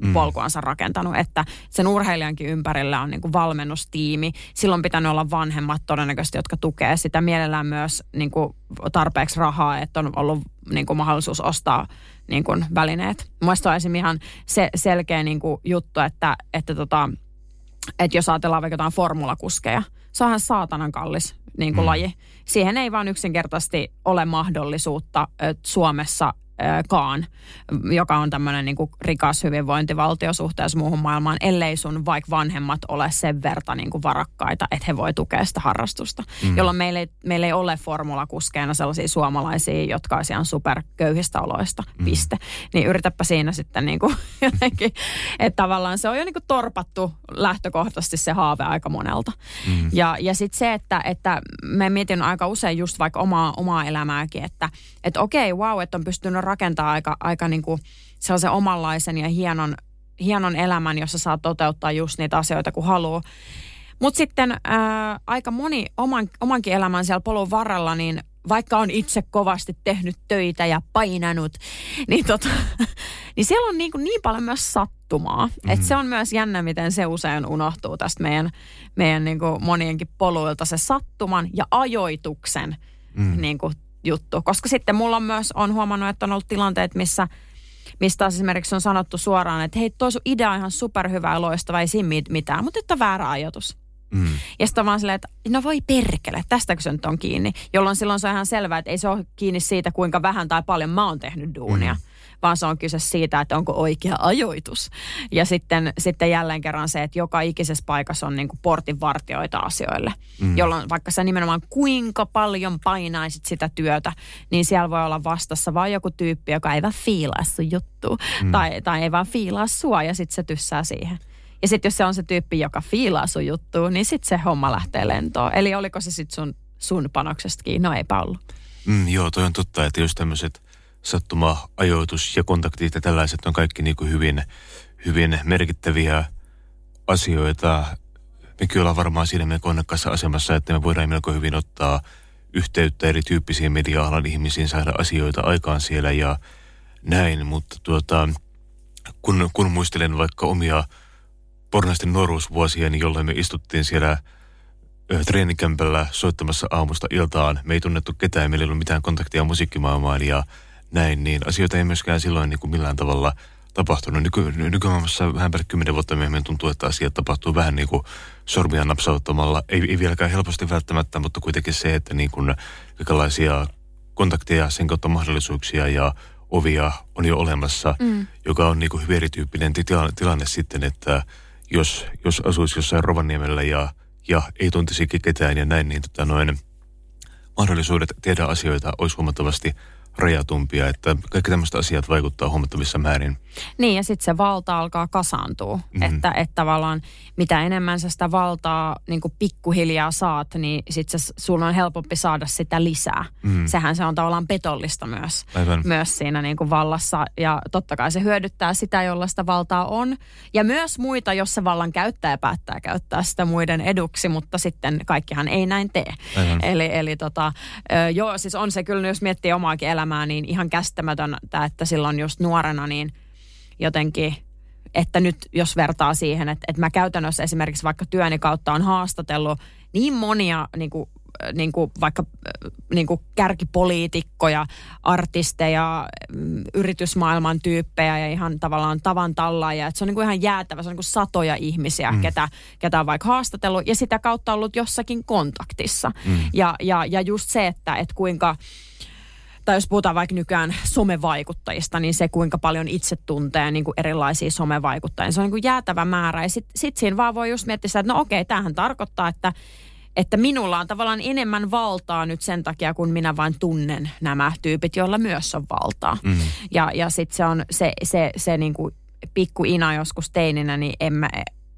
mm. polkuansa rakentanut, että sen urheilijankin ympärillä on niin kuin valmennustiimi. Silloin pitänyt olla vanhemmat todennäköisesti, jotka tukee sitä mielellään myös niin kuin tarpeeksi rahaa, että on ollut niin kuin mahdollisuus ostaa niin kuin välineet. Mielestäni on esimerkiksi ihan se, selkeä niin kuin juttu, että, että, tota, että jos ajatellaan vaikka jotain formulakuskeja, se onhan saatanan kallis niin kuin mm. laji. Siihen ei vaan yksinkertaisesti ole mahdollisuutta Suomessa kaan, joka on tämmöinen niin rikas hyvinvointivaltio suhteessa muuhun maailmaan, ellei sun vaikka vanhemmat ole sen verta niin kuin varakkaita, että he voi tukea sitä harrastusta. Mm. Jolloin meillä ei, meillä ei ole formulakuskeina sellaisia suomalaisia, jotka olisivat ihan superköyhistä oloista, mm. piste. Niin yritäpä siinä sitten niin kuin [LAUGHS] jotenkin, että tavallaan se on jo niin kuin torpattu lähtökohtaisesti se haave aika monelta. Mm. Ja, ja sitten se, että, että me mietin aika usein just vaikka omaa, omaa elämääkin, että, että okei, wow, että on pystynyt rakentaa aika, aika niin kuin sellaisen omanlaisen ja hienon, hienon elämän, jossa saa toteuttaa just niitä asioita kuin haluaa. Mutta sitten ää, aika moni oman, omankin elämän siellä polun varrella, niin vaikka on itse kovasti tehnyt töitä ja painanut, [LAUGHS] niin, tota, [LAUGHS] niin siellä on niin, kuin niin paljon myös sattumaa. Mm-hmm. Että se on myös jännä, miten se usein unohtuu tästä meidän, meidän niin kuin monienkin poluilta, se sattuman ja ajoituksen mm. niin kuin juttu. Koska sitten mulla on myös, on huomannut, että on ollut tilanteet, missä mistä esimerkiksi on sanottu suoraan, että hei, tuo sun idea on ihan superhyvä ja loistava, ei siinä mitään, mutta että väärä ajatus. Mm. Ja sitten vaan silleen, että no voi perkele, tästäkö se nyt on kiinni. Jolloin silloin se on ihan selvää, että ei se ole kiinni siitä, kuinka vähän tai paljon mä oon tehnyt duunia. Mm vaan se on kyse siitä, että onko oikea ajoitus. Ja sitten, sitten jälleen kerran se, että joka ikisessä paikassa on niin kuin portinvartioita asioille, mm. jolloin vaikka sä nimenomaan kuinka paljon painaisit sitä työtä, niin siellä voi olla vastassa vain joku tyyppi, joka ei vaan fiilaa sun juttu mm. tai, tai ei vaan fiilaa sua ja sitten se tyssää siihen. Ja sitten jos se on se tyyppi, joka fiilaa sun juttu, niin sitten se homma lähtee lentoon. Eli oliko se sitten sun, sun panoksestakin? No eipä ollut. Mm, joo, toi on totta, että jos tämmöiset sattuma, ajoitus ja kontaktit ja tällaiset on kaikki niin kuin hyvin, hyvin merkittäviä asioita. Me ollaan varmaan siinä meidän konnekkaassa asemassa, että me voidaan melko hyvin ottaa yhteyttä erityyppisiin media-alan ihmisiin, saada asioita aikaan siellä ja näin, mutta tuota, kun, kun muistelen vaikka omia pornaisten nuoruusvuosia, niin jolloin me istuttiin siellä treenikämpällä soittamassa aamusta iltaan. Me ei tunnettu ketään, meillä ei ollut mitään kontaktia musiikkimaailmaan ja näin, niin asioita ei myöskään silloin niin kuin millään tavalla tapahtunut. Nyky, nykymaailmassa vähän päälle kymmenen vuotta myöhemmin tuntuu, että asiat tapahtuu vähän niin kuin sormia napsauttamalla. Ei, ei vieläkään helposti välttämättä, mutta kuitenkin se, että niin kuin kaikenlaisia kontakteja, sen kautta mahdollisuuksia ja ovia on jo olemassa, mm. joka on niin kuin hyvin erityyppinen tilanne, tilanne sitten, että jos, jos asuisi jossain Rovaniemellä ja, ja ei tuntisi ketään ja näin, niin tota noin, mahdollisuudet tehdä asioita olisi huomattavasti rajatumpia, että kaikki tämmöiset asiat vaikuttaa huomattavissa määrin. Niin ja sitten se valta alkaa kasaantua, mm-hmm. että, että tavallaan mitä enemmän sä sitä valtaa niin pikkuhiljaa saat, niin sitten sun on helpompi saada sitä lisää. Mm-hmm. Sehän se on tavallaan petollista myös, Aivan. myös siinä niin kuin vallassa ja totta kai se hyödyttää sitä, jolla sitä valtaa on ja myös muita, jos se vallan käyttäjä päättää käyttää sitä muiden eduksi, mutta sitten kaikkihan ei näin tee. Aivan. Eli, eli tota, joo, siis on se kyllä, jos miettii omaakin elämää, elämää, niin ihan käsittämätöntä, että silloin just nuorena niin jotenkin, että nyt jos vertaa siihen, että, että mä käytännössä esimerkiksi vaikka työni kautta on haastatellut niin monia niin kuin niin kuin vaikka niin kuin kärkipoliitikkoja, artisteja, mm, yritysmaailman tyyppejä ja ihan tavallaan tavan tallaajia. Että se on niin kuin ihan jäätävä, se on niin kuin satoja ihmisiä, mm. ketä, ketä on vaikka haastatellut ja sitä kautta ollut jossakin kontaktissa. Mm. Ja, ja, ja just se, että, että kuinka tai jos puhutaan vaikka nykyään somevaikuttajista, niin se kuinka paljon itse tuntee niin kuin erilaisia somevaikuttajia, se on niin kuin jäätävä määrä. Ja sitten sit siinä vaan voi just miettiä että no okei, tämähän tarkoittaa, että että minulla on tavallaan enemmän valtaa nyt sen takia, kun minä vain tunnen nämä tyypit, joilla myös on valtaa. Mm. Ja, ja sitten se on se, se, se niin kuin pikku Ina joskus teininä, niin en mä,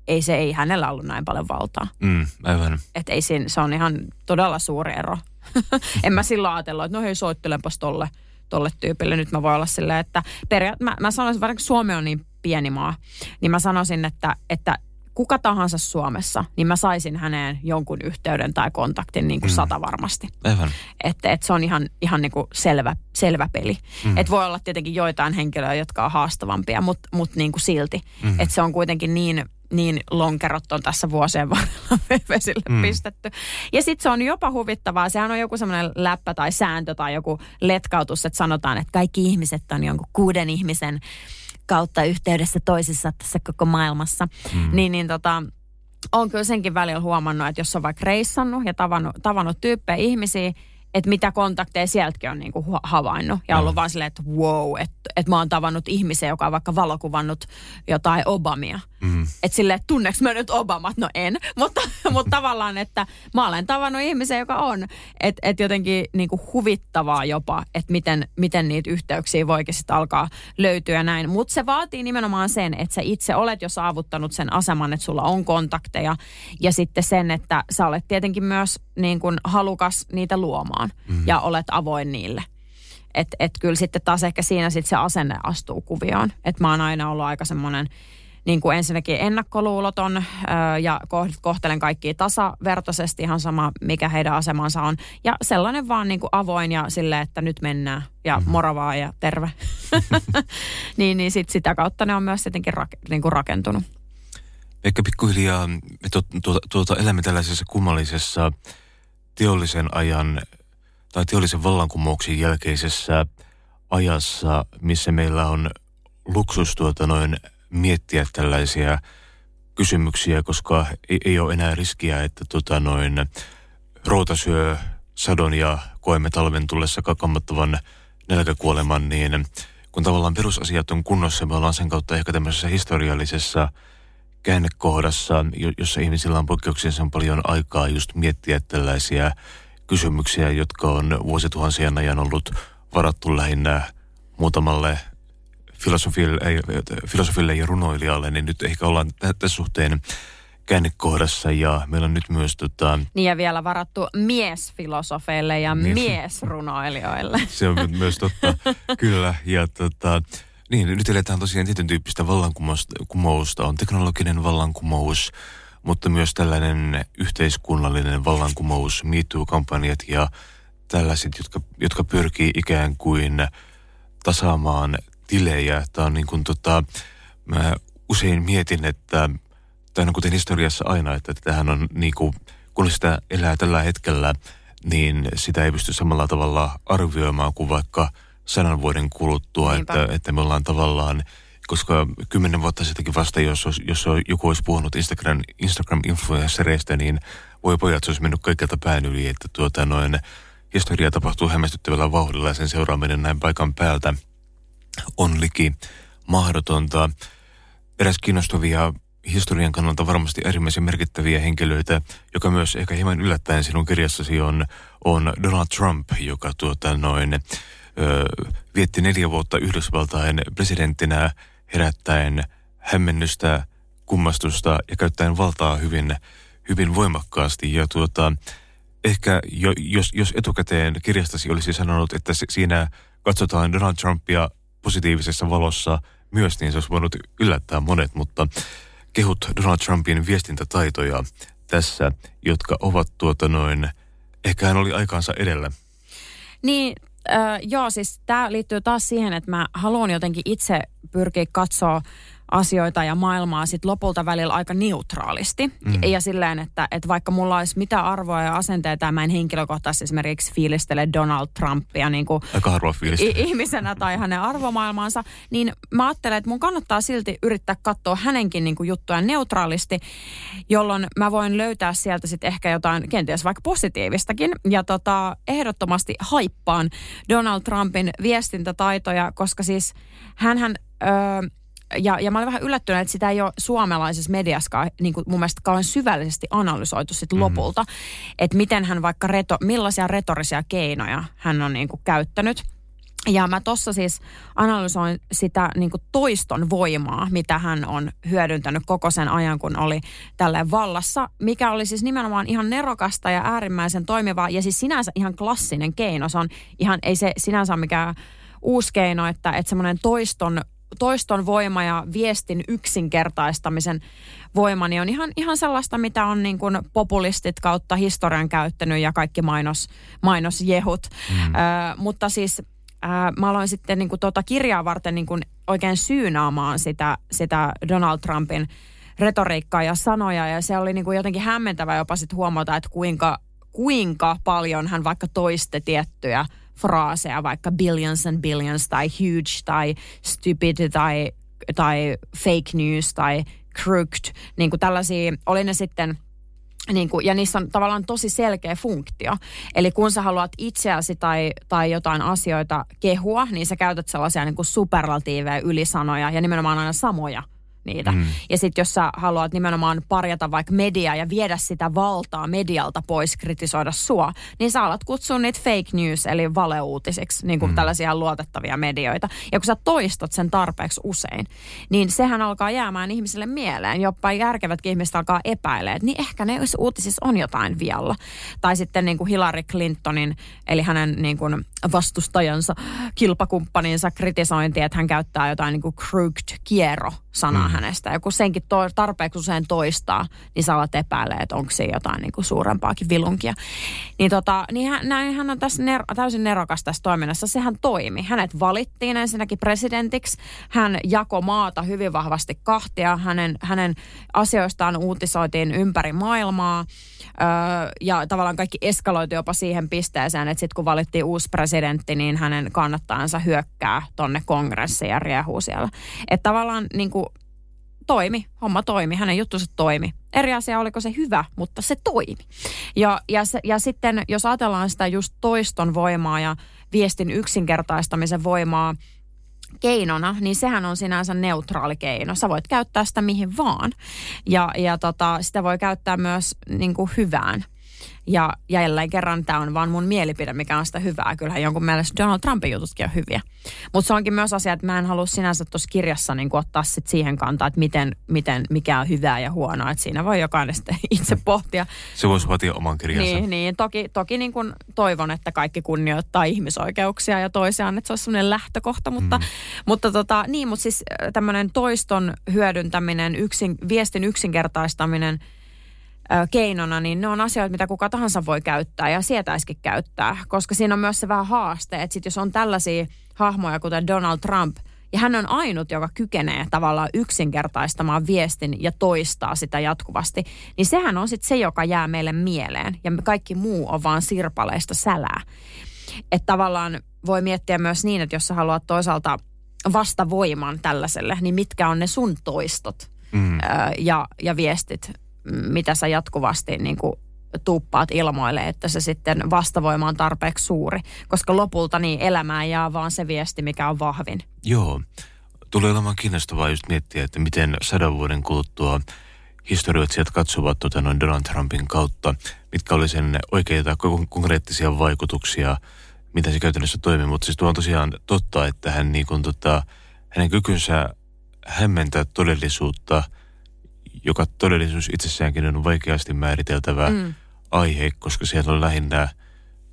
ei se ei hänellä ollut näin paljon valtaa. Mm, aivan. Et ei siinä, se on ihan todella suuri ero. [LAUGHS] en mä silloin ajatellut, että no hei soittelepas tolle, tolle tyypille. Nyt mä voin olla silleen, että peria- mä, mä sanoisin, vaikka Suomi on niin pieni maa, niin mä sanoisin, että, että kuka tahansa Suomessa, niin mä saisin häneen jonkun yhteyden tai kontaktin niin kuin mm. sata varmasti. Että et se on ihan, ihan niin kuin selvä, selvä peli. Mm. Että voi olla tietenkin joitain henkilöitä, jotka on haastavampia, mutta mut niin kuin silti. Mm. Että se on kuitenkin niin niin lonkerot on tässä vuosien varrella [LAUGHS] vesille mm. pistetty. Ja sitten se on jopa huvittavaa. Sehän on joku semmoinen läppä tai sääntö tai joku letkautus, että sanotaan, että kaikki ihmiset on jonkun kuuden ihmisen kautta yhteydessä toisissa tässä koko maailmassa. Mm. Niin, niin tota, on kyllä senkin välillä huomannut, että jos on vaikka reissannut ja tavannut, tavannut tyyppejä ihmisiä, että mitä kontakteja sieltäkin on niinku havainnut. Ja ollut vaan silleen, että wow, että, että mä oon tavannut ihmisen, joka on vaikka valokuvannut jotain Obamia. Mm. Että silleen, että tunneeko mä nyt Obamat? No en. [LAUGHS] Mutta, mutta tavallaan, että mä olen tavannut ihmisen, joka on. Että et jotenkin niinku huvittavaa jopa, että miten, miten niitä yhteyksiä voikin sitten alkaa löytyä näin. Mutta se vaatii nimenomaan sen, että sä itse olet jo saavuttanut sen aseman, että sulla on kontakteja. Ja sitten sen, että sä olet tietenkin myös niin kuin halukas niitä luomaan mm. ja olet avoin niille. Että et kyllä sitten taas ehkä siinä sitten se asenne astuu kuvioon. Että mä oon aina ollut aika semmoinen niin kuin ensinnäkin ennakkoluuloton ja kohtelen kaikkia tasavertaisesti ihan sama, mikä heidän asemansa on. Ja sellainen vaan niin kuin avoin ja silleen, että nyt mennään ja mm-hmm. moravaa ja terve. [LAUGHS] niin, niin sit sitä kautta ne on myös tietenkin rak, niin kuin rakentunut. Ehkä pikkuhiljaa me tuota, tuota elämme tällaisessa kummallisessa teollisen ajan tai teollisen vallankumouksen jälkeisessä ajassa, missä meillä on luksus tuota noin miettiä tällaisia kysymyksiä, koska ei, ei ole enää riskiä, että tuota noin roota syö sadon ja koemme talven tullessa kammottavan nälkäkuoleman, niin kun tavallaan perusasiat on kunnossa, me ollaan sen kautta ehkä tämmöisessä historiallisessa käännekohdassa, jossa ihmisillä on poikkeuksellisen paljon aikaa just miettiä tällaisia kysymyksiä, jotka on vuosituhansien ajan ollut varattu lähinnä muutamalle filosofille, filosofille ja runoilijalle, niin nyt ehkä ollaan tässä suhteen käännekohdassa ja meillä on nyt myös tota... Niin ja vielä varattu miesfilosofeille ja niin. miesrunoilijoille. Se on myös totta, [LAUGHS] kyllä. Ja tota, niin, nyt eletään tosiaan tietyn tyyppistä vallankumousta. On teknologinen vallankumous, mutta myös tällainen yhteiskunnallinen vallankumous, MeToo-kampanjat ja tällaiset, jotka, jotka pyrkii ikään kuin tasaamaan tilejä. Tämä on niin kuin tota, mä usein mietin, että tämä on kuten historiassa aina, että tähän on niin kuin, kun sitä elää tällä hetkellä, niin sitä ei pysty samalla tavalla arvioimaan kuin vaikka sadan vuoden kuluttua, että, että me ollaan tavallaan koska kymmenen vuotta sittenkin vasta, jos, jos joku olisi puhunut Instagram, Instagram-influenssereista, niin voi pojat, se olisi mennyt kaikilta pään yli, että tuota noin, historia tapahtuu hämmästyttävällä vauhdilla ja sen seuraaminen näin paikan päältä on liki mahdotonta. Eräs kiinnostavia historian kannalta varmasti äärimmäisen merkittäviä henkilöitä, joka myös ehkä hieman yllättäen sinun kirjassasi on, on Donald Trump, joka tuota noin, ö, vietti neljä vuotta Yhdysvaltain presidenttinä herättäen hämmennystä, kummastusta ja käyttäen valtaa hyvin, hyvin voimakkaasti. Ja tuota, ehkä jo, jos, jos etukäteen kirjastasi olisi sanonut, että siinä katsotaan Donald Trumpia positiivisessa valossa myös, niin se olisi voinut yllättää monet, mutta kehut Donald Trumpin viestintätaitoja tässä, jotka ovat tuota noin, ehkä hän oli aikaansa edellä. Niin, äh, joo, siis tämä liittyy taas siihen, että mä haluan jotenkin itse pyrkiä katsoa asioita ja maailmaa sit lopulta välillä aika neutraalisti. Mm. Ja silleen, että, että vaikka mulla olisi mitä arvoa ja asenteita, mä en henkilökohtaisesti esimerkiksi fiilistele Donald Trumpia niin kuin Aika harvoin ihmisenä tai hänen arvomaailmaansa, niin mä ajattelen, että mun kannattaa silti yrittää katsoa hänenkin niin kuin juttuja neutraalisti, jolloin mä voin löytää sieltä sitten ehkä jotain kenties vaikka positiivistakin. Ja tota, ehdottomasti haippaan Donald Trumpin viestintätaitoja, koska siis hänhän... Öö, ja, ja mä olin vähän yllättynyt, että sitä ei ole suomalaisessa mediassa niin kuin mun mielestä kauhean syvällisesti analysoitu sit mm. lopulta, että miten hän vaikka, reto, millaisia retorisia keinoja hän on niin kuin käyttänyt. Ja mä tuossa siis analysoin sitä niin kuin toiston voimaa, mitä hän on hyödyntänyt koko sen ajan, kun oli tälle vallassa, mikä oli siis nimenomaan ihan nerokasta ja äärimmäisen toimivaa ja siis sinänsä ihan klassinen keino. Se on ihan, ei se sinänsä ole mikään uusi keino, että, että semmoinen toiston toiston voima ja viestin yksinkertaistamisen voima niin on ihan, ihan sellaista, mitä on niin kuin populistit kautta historian käyttänyt ja kaikki mainos, mainosjehut. Mm. Ö, mutta siis ö, mä aloin sitten niin kuin tuota kirjaa varten niin kuin oikein syynaamaan sitä, sitä Donald Trumpin retoriikkaa ja sanoja ja se oli niin kuin jotenkin hämmentävä jopa sitten huomata, että kuinka, kuinka paljon hän vaikka toiste tiettyjä fraaseja, vaikka billions and billions tai huge tai stupid tai, tai fake news tai crooked, niin kuin tällaisia, oli ne sitten niin kuin, ja niissä on tavallaan tosi selkeä funktio. Eli kun sä haluat itseäsi tai, tai jotain asioita kehua, niin sä käytät sellaisia niin kuin superlatiiveja, ylisanoja ja nimenomaan aina samoja – niitä. Mm. Ja sitten jos sä haluat nimenomaan parjata vaikka mediaa ja viedä sitä valtaa medialta pois, kritisoida sua, niin sä alat kutsua niitä fake news eli valeuutisiksi, niin kuin mm. tällaisia luotettavia medioita. Ja kun sä toistat sen tarpeeksi usein, niin sehän alkaa jäämään ihmisille mieleen. Jopa järkevätkin ihmiset alkaa epäilemään, että niin ehkä ne uutisissa on jotain vialla. Tai sitten niin kuin Hillary Clintonin, eli hänen niin kuin vastustajansa, kilpakumppaninsa kritisointi, että hän käyttää jotain niin kuin crooked kiero sanaa mm. hänestä. Ja kun senkin to, tarpeeksi usein toistaa, niin sä alat epäilee, että onko se jotain niin kuin suurempaakin vilunkia. Niin, tota, niin hän, näin, hän on tässä ner, täysin nerokas tässä toiminnassa. Sehän toimi. Hänet valittiin ensinnäkin presidentiksi. Hän jako maata hyvin vahvasti kahtia. Hänen, hänen asioistaan uutisoitiin ympäri maailmaa. Öö, ja tavallaan kaikki eskaloitui jopa siihen pisteeseen, että sitten kun valittiin uusi presidentti, niin hänen kannattajansa hyökkää tonne kongressiin ja riehuu siellä. Että tavallaan niin kuin, toimi, homma toimi, hänen juttunsa toimi. Eri asia, oliko se hyvä, mutta se toimi. Ja, ja, se, ja sitten jos ajatellaan sitä just toiston voimaa ja viestin yksinkertaistamisen voimaa keinona, niin sehän on sinänsä neutraali keino. Sä voit käyttää sitä mihin vaan. Ja, ja tota, sitä voi käyttää myös niin kuin hyvään. Ja jälleen kerran tämä on vaan mun mielipide, mikä on sitä hyvää. Kyllähän jonkun mielestä Donald Trumpin jututkin on hyviä. Mutta se onkin myös asia, että mä en halua sinänsä tuossa kirjassa niin ottaa sit siihen kantaa, että miten, miten, mikä on hyvää ja huonoa. Että siinä voi jokainen sitten [LAUGHS] itse pohtia. Se voisi vaatia oman kirjansa. Niin, niin toki, toki niin kuin toivon, että kaikki kunnioittaa ihmisoikeuksia ja toisiaan, että se olisi sellainen lähtökohta. Mutta, mm. mutta tota, niin, mutta siis tämmöinen toiston hyödyntäminen, yksin, viestin yksinkertaistaminen – keinona, niin ne on asioita, mitä kuka tahansa voi käyttää ja sietäisikin käyttää. Koska siinä on myös se vähän haaste, että sit jos on tällaisia hahmoja kuten Donald Trump, ja hän on ainut, joka kykenee tavallaan yksinkertaistamaan viestin ja toistaa sitä jatkuvasti, niin sehän on sitten se, joka jää meille mieleen. Ja kaikki muu on vaan sirpaleista sälää. Että tavallaan voi miettiä myös niin, että jos sä haluat toisaalta vastavoiman tällaiselle, niin mitkä on ne sun toistot mm. ja, ja viestit mitä sä jatkuvasti niin kuin tuuppaat ilmoille, että se sitten vastavoima on tarpeeksi suuri. Koska lopulta niin elämään jää vaan se viesti, mikä on vahvin. Joo. Tulee olemaan kiinnostavaa just miettiä, että miten sadan vuoden kuluttua historioitsijat katsovat tota noin Donald Trumpin kautta, mitkä oli sen oikeita konkreettisia vaikutuksia, mitä se käytännössä toimii. Mutta siis tuo on tosiaan totta, että hän niin kuin, tota, hänen kykynsä hämmentää todellisuutta – joka todellisuus itsessäänkin on vaikeasti määriteltävä mm. aihe, koska siellä on lähinnä,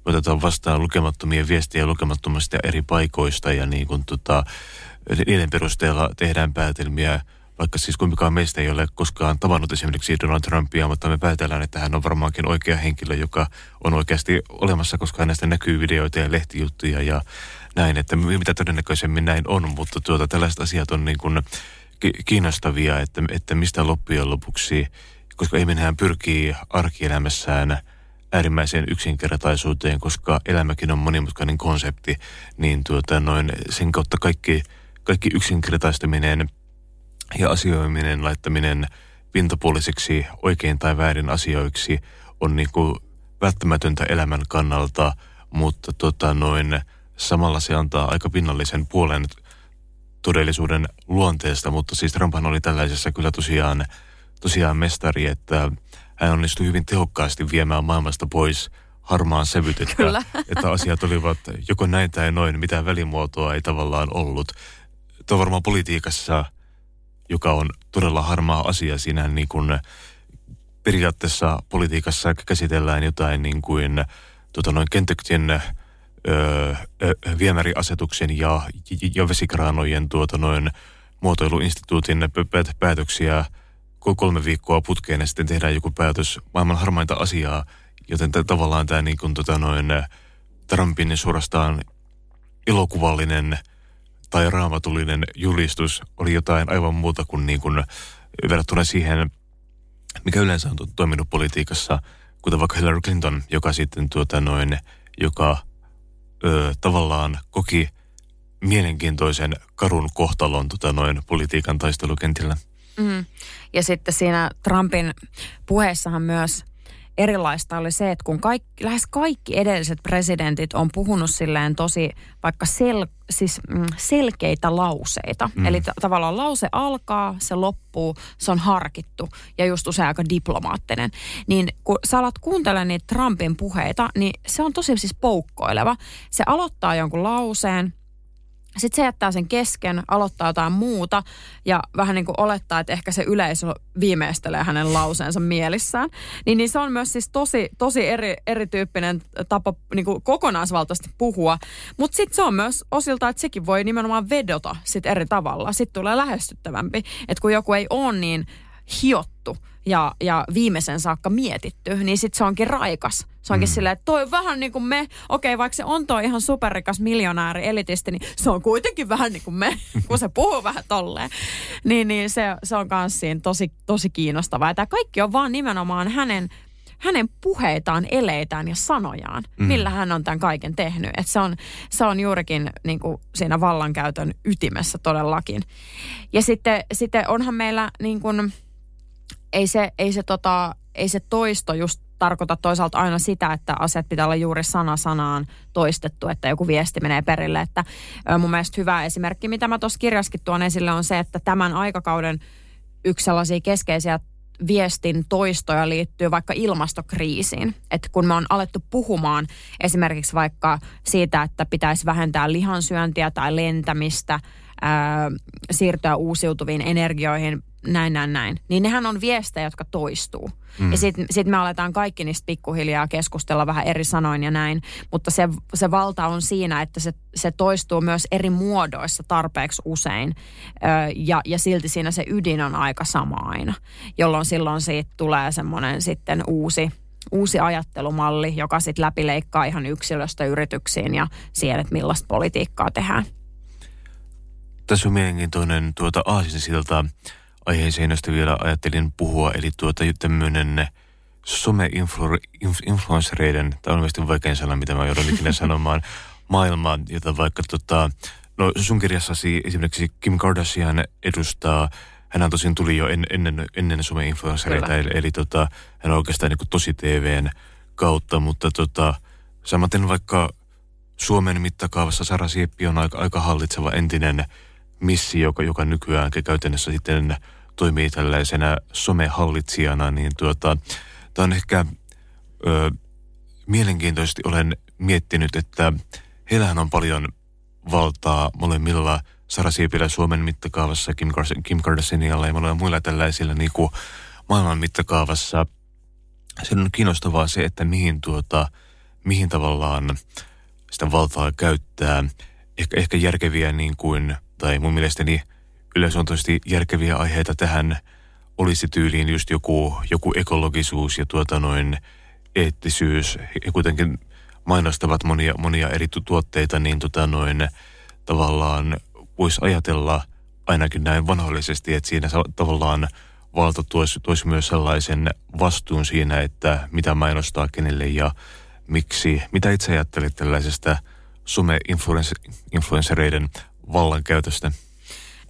otetaan vastaan lukemattomia viestejä lukemattomista eri paikoista ja niin kuin tota, niiden perusteella tehdään päätelmiä, vaikka siis kumpikaan meistä ei ole koskaan tavannut esimerkiksi Donald Trumpia, mutta me päätellään, että hän on varmaankin oikea henkilö, joka on oikeasti olemassa, koska hänestä näkyy videoita ja lehtijuttuja ja näin, että mitä todennäköisemmin näin on, mutta tuota, tällaiset asiat on niin kuin kiinnostavia, että, että mistä loppujen lopuksi, koska ihminenhän pyrkii arkielämässään äärimmäiseen yksinkertaisuuteen, koska elämäkin on monimutkainen konsepti, niin tuota noin, sen kautta kaikki, kaikki yksinkertaistaminen ja asioiminen, laittaminen pintapuoliseksi oikein tai väärin asioiksi on niin kuin välttämätöntä elämän kannalta, mutta tota noin, samalla se antaa aika pinnallisen puolen todellisuuden luonteesta, mutta siis Trumphan oli tällaisessa kyllä tosiaan, tosiaan mestari, että hän onnistui hyvin tehokkaasti viemään maailmasta pois harmaan sävyt, että, [LAUGHS] että asiat olivat joko näin tai noin, mitään välimuotoa ei tavallaan ollut. Tuo varmaan politiikassa, joka on todella harmaa asia, siinä niin kuin periaatteessa politiikassa käsitellään jotain niin kuin tota noin Kentuckyn öö, viemäriasetuksen ja, ja vesikraanojen tuota noin muotoiluinstituutin päätöksiä kolme viikkoa putkeen ja sitten tehdään joku päätös maailman harmainta asiaa, joten t- tavallaan tämä niin kuin, tota noin, Trumpin suorastaan elokuvallinen tai raamatullinen julistus oli jotain aivan muuta kuin, niin kuin verrattuna siihen, mikä yleensä on toiminut politiikassa, kuten vaikka Hillary Clinton, joka sitten tuota noin, joka ö, tavallaan koki mielenkiintoisen karun kohtalon tota noin, politiikan taistelukentillä. Mm. Ja sitten siinä Trumpin puheessahan myös erilaista oli se, että kun kaikki, lähes kaikki edelliset presidentit on puhunut silleen tosi vaikka sel, siis, mm, selkeitä lauseita. Mm. Eli t- tavallaan lause alkaa, se loppuu, se on harkittu ja just usein aika diplomaattinen. Niin kun sä alat kuuntelemaan niitä Trumpin puheita, niin se on tosi siis poukkoileva. Se aloittaa jonkun lauseen, sitten se jättää sen kesken, aloittaa jotain muuta ja vähän niin kuin olettaa, että ehkä se yleisö viimeistelee hänen lauseensa mielissään. Niin, niin se on myös siis tosi, tosi eri, erityyppinen tapa niin kuin kokonaisvaltaisesti puhua. Mutta sitten se on myös osilta, että sekin voi nimenomaan vedota sit eri tavalla. Sitten tulee lähestyttävämpi. Että kun joku ei ole niin hiottu ja, ja viimeisen saakka mietitty, niin sitten se onkin raikas. Se onkin mm. silleen, että toi vähän niin kuin me, okei vaikka se on toi ihan superrikas miljonääri elitisti, niin se on kuitenkin vähän niin kuin me, [LAUGHS] kun se puhuu vähän tolleen. Niin, niin se, se on kans siinä tosi, tosi kiinnostavaa. Ja tämä kaikki on vaan nimenomaan hänen hänen puheitaan, eleitään ja sanojaan, mm. millä hän on tämän kaiken tehnyt. Et se, on, se on juurikin niin kuin siinä vallankäytön ytimessä todellakin. Ja sitten, sitten onhan meillä niin kuin, ei se, ei se, tota, ei se toisto just tarkoita toisaalta aina sitä, että asiat pitää olla juuri sana sanaan toistettu, että joku viesti menee perille. Että mun mielestä hyvä esimerkki, mitä mä tuossa kirjaskin tuon esille, on se, että tämän aikakauden yksi sellaisia keskeisiä viestin toistoja liittyy vaikka ilmastokriisiin. Että kun me on alettu puhumaan esimerkiksi vaikka siitä, että pitäisi vähentää lihansyöntiä tai lentämistä, ää, siirtyä uusiutuviin energioihin, näin, näin, näin. Niin nehän on viestejä, jotka toistuu. Mm. Ja sitten sit me aletaan kaikki niistä pikkuhiljaa keskustella vähän eri sanoin ja näin. Mutta se, se valta on siinä, että se, se toistuu myös eri muodoissa tarpeeksi usein. Ö, ja, ja silti siinä se ydin on aika sama aina. Jolloin silloin siitä tulee semmoinen sitten uusi, uusi ajattelumalli, joka sitten läpileikkaa ihan yksilöstä yrityksiin ja siihen, että millaista politiikkaa tehdään. Tässä on mielenkiintoinen tuota aasinsilta aiheeseen, josta vielä ajattelin puhua, eli tuota tämmöinen some-influenssereiden, tämä on ilmeisesti vaikein sana, mitä mä joudun ikinä [LAUGHS] sanomaan, maailma, jota vaikka tota, no sun kirjassasi esimerkiksi Kim Kardashian edustaa, hän tosin tuli jo en, ennen, ennen some-influenssereita, eli, eli tota, hän on oikeastaan niin tosi TVn kautta, mutta tota, samaten vaikka Suomen mittakaavassa Sara Sieppi on aika, aika hallitseva entinen missi, joka, joka nykyään käytännössä sitten toimii tällaisena somehallitsijana, niin tuota, tämä on ehkä ö, mielenkiintoisesti olen miettinyt, että heillähän on paljon valtaa molemmilla Sara Siipilä Suomen mittakaavassa, Kim, Kim Kardashianilla ja monilla muilla tällaisilla niin kuin maailman mittakaavassa. Se on kiinnostavaa se, että mihin, tuota, mihin tavallaan sitä valtaa käyttää. Ehkä, ehkä järkeviä niin kuin tai mun mielestäni yleisluontoisesti järkeviä aiheita tähän olisi tyyliin just joku, joku ekologisuus ja tuota noin eettisyys. He kuitenkin mainostavat monia, monia eri tuotteita, niin tota noin tavallaan voisi ajatella ainakin näin vanhoillisesti, että siinä tavallaan valta tuoisi, tuoisi myös sellaisen vastuun siinä, että mitä mainostaa kenelle ja miksi. Mitä itse ajattelit tällaisesta some-influenssereiden vallankäytöstä?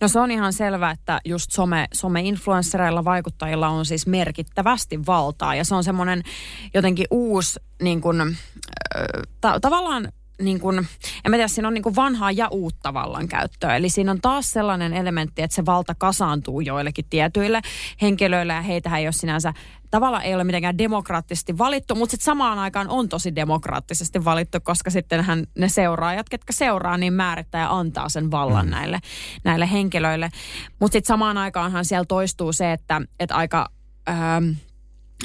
No se on ihan selvää, että just some, some-influenssereilla vaikuttajilla on siis merkittävästi valtaa ja se on semmoinen jotenkin uusi niin kuin, ta- tavallaan niin kuin, en mä tiedä, siinä on niin kuin vanhaa ja uutta vallankäyttöä. Eli siinä on taas sellainen elementti, että se valta kasaantuu joillekin tietyille henkilöille ja heitähän ei ole sinänsä tavallaan ei ole mitenkään demokraattisesti valittu, mutta sitten samaan aikaan on tosi demokraattisesti valittu, koska sittenhän ne seuraajat, ketkä seuraa, niin määrittää ja antaa sen vallan mm. näille, näille henkilöille. Mutta sitten samaan aikaanhan siellä toistuu se, että, että aika... Ähm,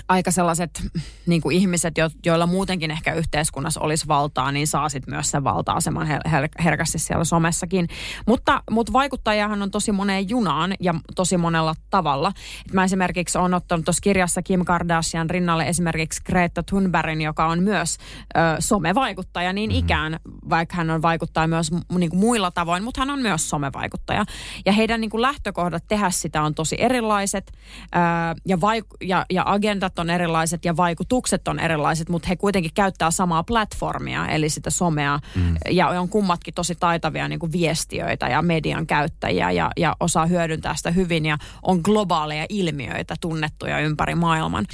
aika sellaiset niin kuin ihmiset, jo, joilla muutenkin ehkä yhteiskunnassa olisi valtaa, niin saa sitten myös sen valta-aseman her- her- herkästi siellä somessakin. Mutta, mutta vaikuttajahan on tosi moneen junaan ja tosi monella tavalla. Et mä esimerkiksi olen ottanut tuossa kirjassa Kim Kardashian rinnalle esimerkiksi Greta Thunbergin, joka on myös ö, somevaikuttaja niin mm-hmm. ikään, vaikka hän on vaikuttaja myös niin kuin muilla tavoin, mutta hän on myös somevaikuttaja. Ja heidän niin kuin lähtökohdat tehdä sitä on tosi erilaiset ö, ja, vaik- ja, ja agenda agendat on erilaiset ja vaikutukset on erilaiset, mutta he kuitenkin käyttää samaa platformia, eli sitä somea. Mm. Ja on kummatkin tosi taitavia niin kuin viestiöitä ja median käyttäjiä ja, ja osaa hyödyntää sitä hyvin ja on globaaleja ilmiöitä tunnettuja ympäri maailman.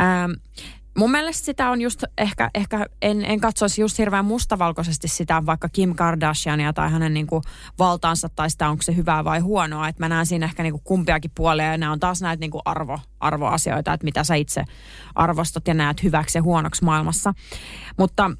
Ähm, Mun mielestä sitä on just ehkä, ehkä en, en katsoisi just hirveän mustavalkoisesti sitä vaikka Kim Kardashiania tai hänen niin kuin valtaansa tai sitä onko se hyvää vai huonoa. Että mä näen siinä ehkä niin kuin kumpiakin puolia ja nämä on taas näitä niin kuin arvo, arvoasioita, että mitä sä itse arvostat ja näet hyväksi ja huonoksi maailmassa. Mutta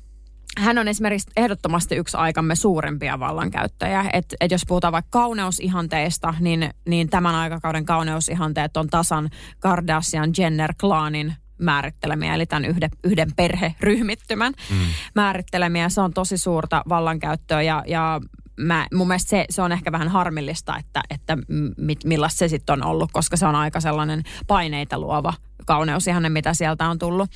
hän on esimerkiksi ehdottomasti yksi aikamme suurimpia vallankäyttäjiä. Et, et jos puhutaan vaikka kauneusihanteista, niin, niin tämän aikakauden kauneusihanteet on tasan Kardashian Jenner-klaanin määrittelemiä, eli tämän yhden, yhden perheryhmittymän mm. määrittelemiä. Se on tosi suurta vallankäyttöä ja, ja mä, mun mielestä se, se on ehkä vähän harmillista, että, että mit, millaista se sitten on ollut, koska se on aika sellainen paineita luova kauneus mitä sieltä on tullut.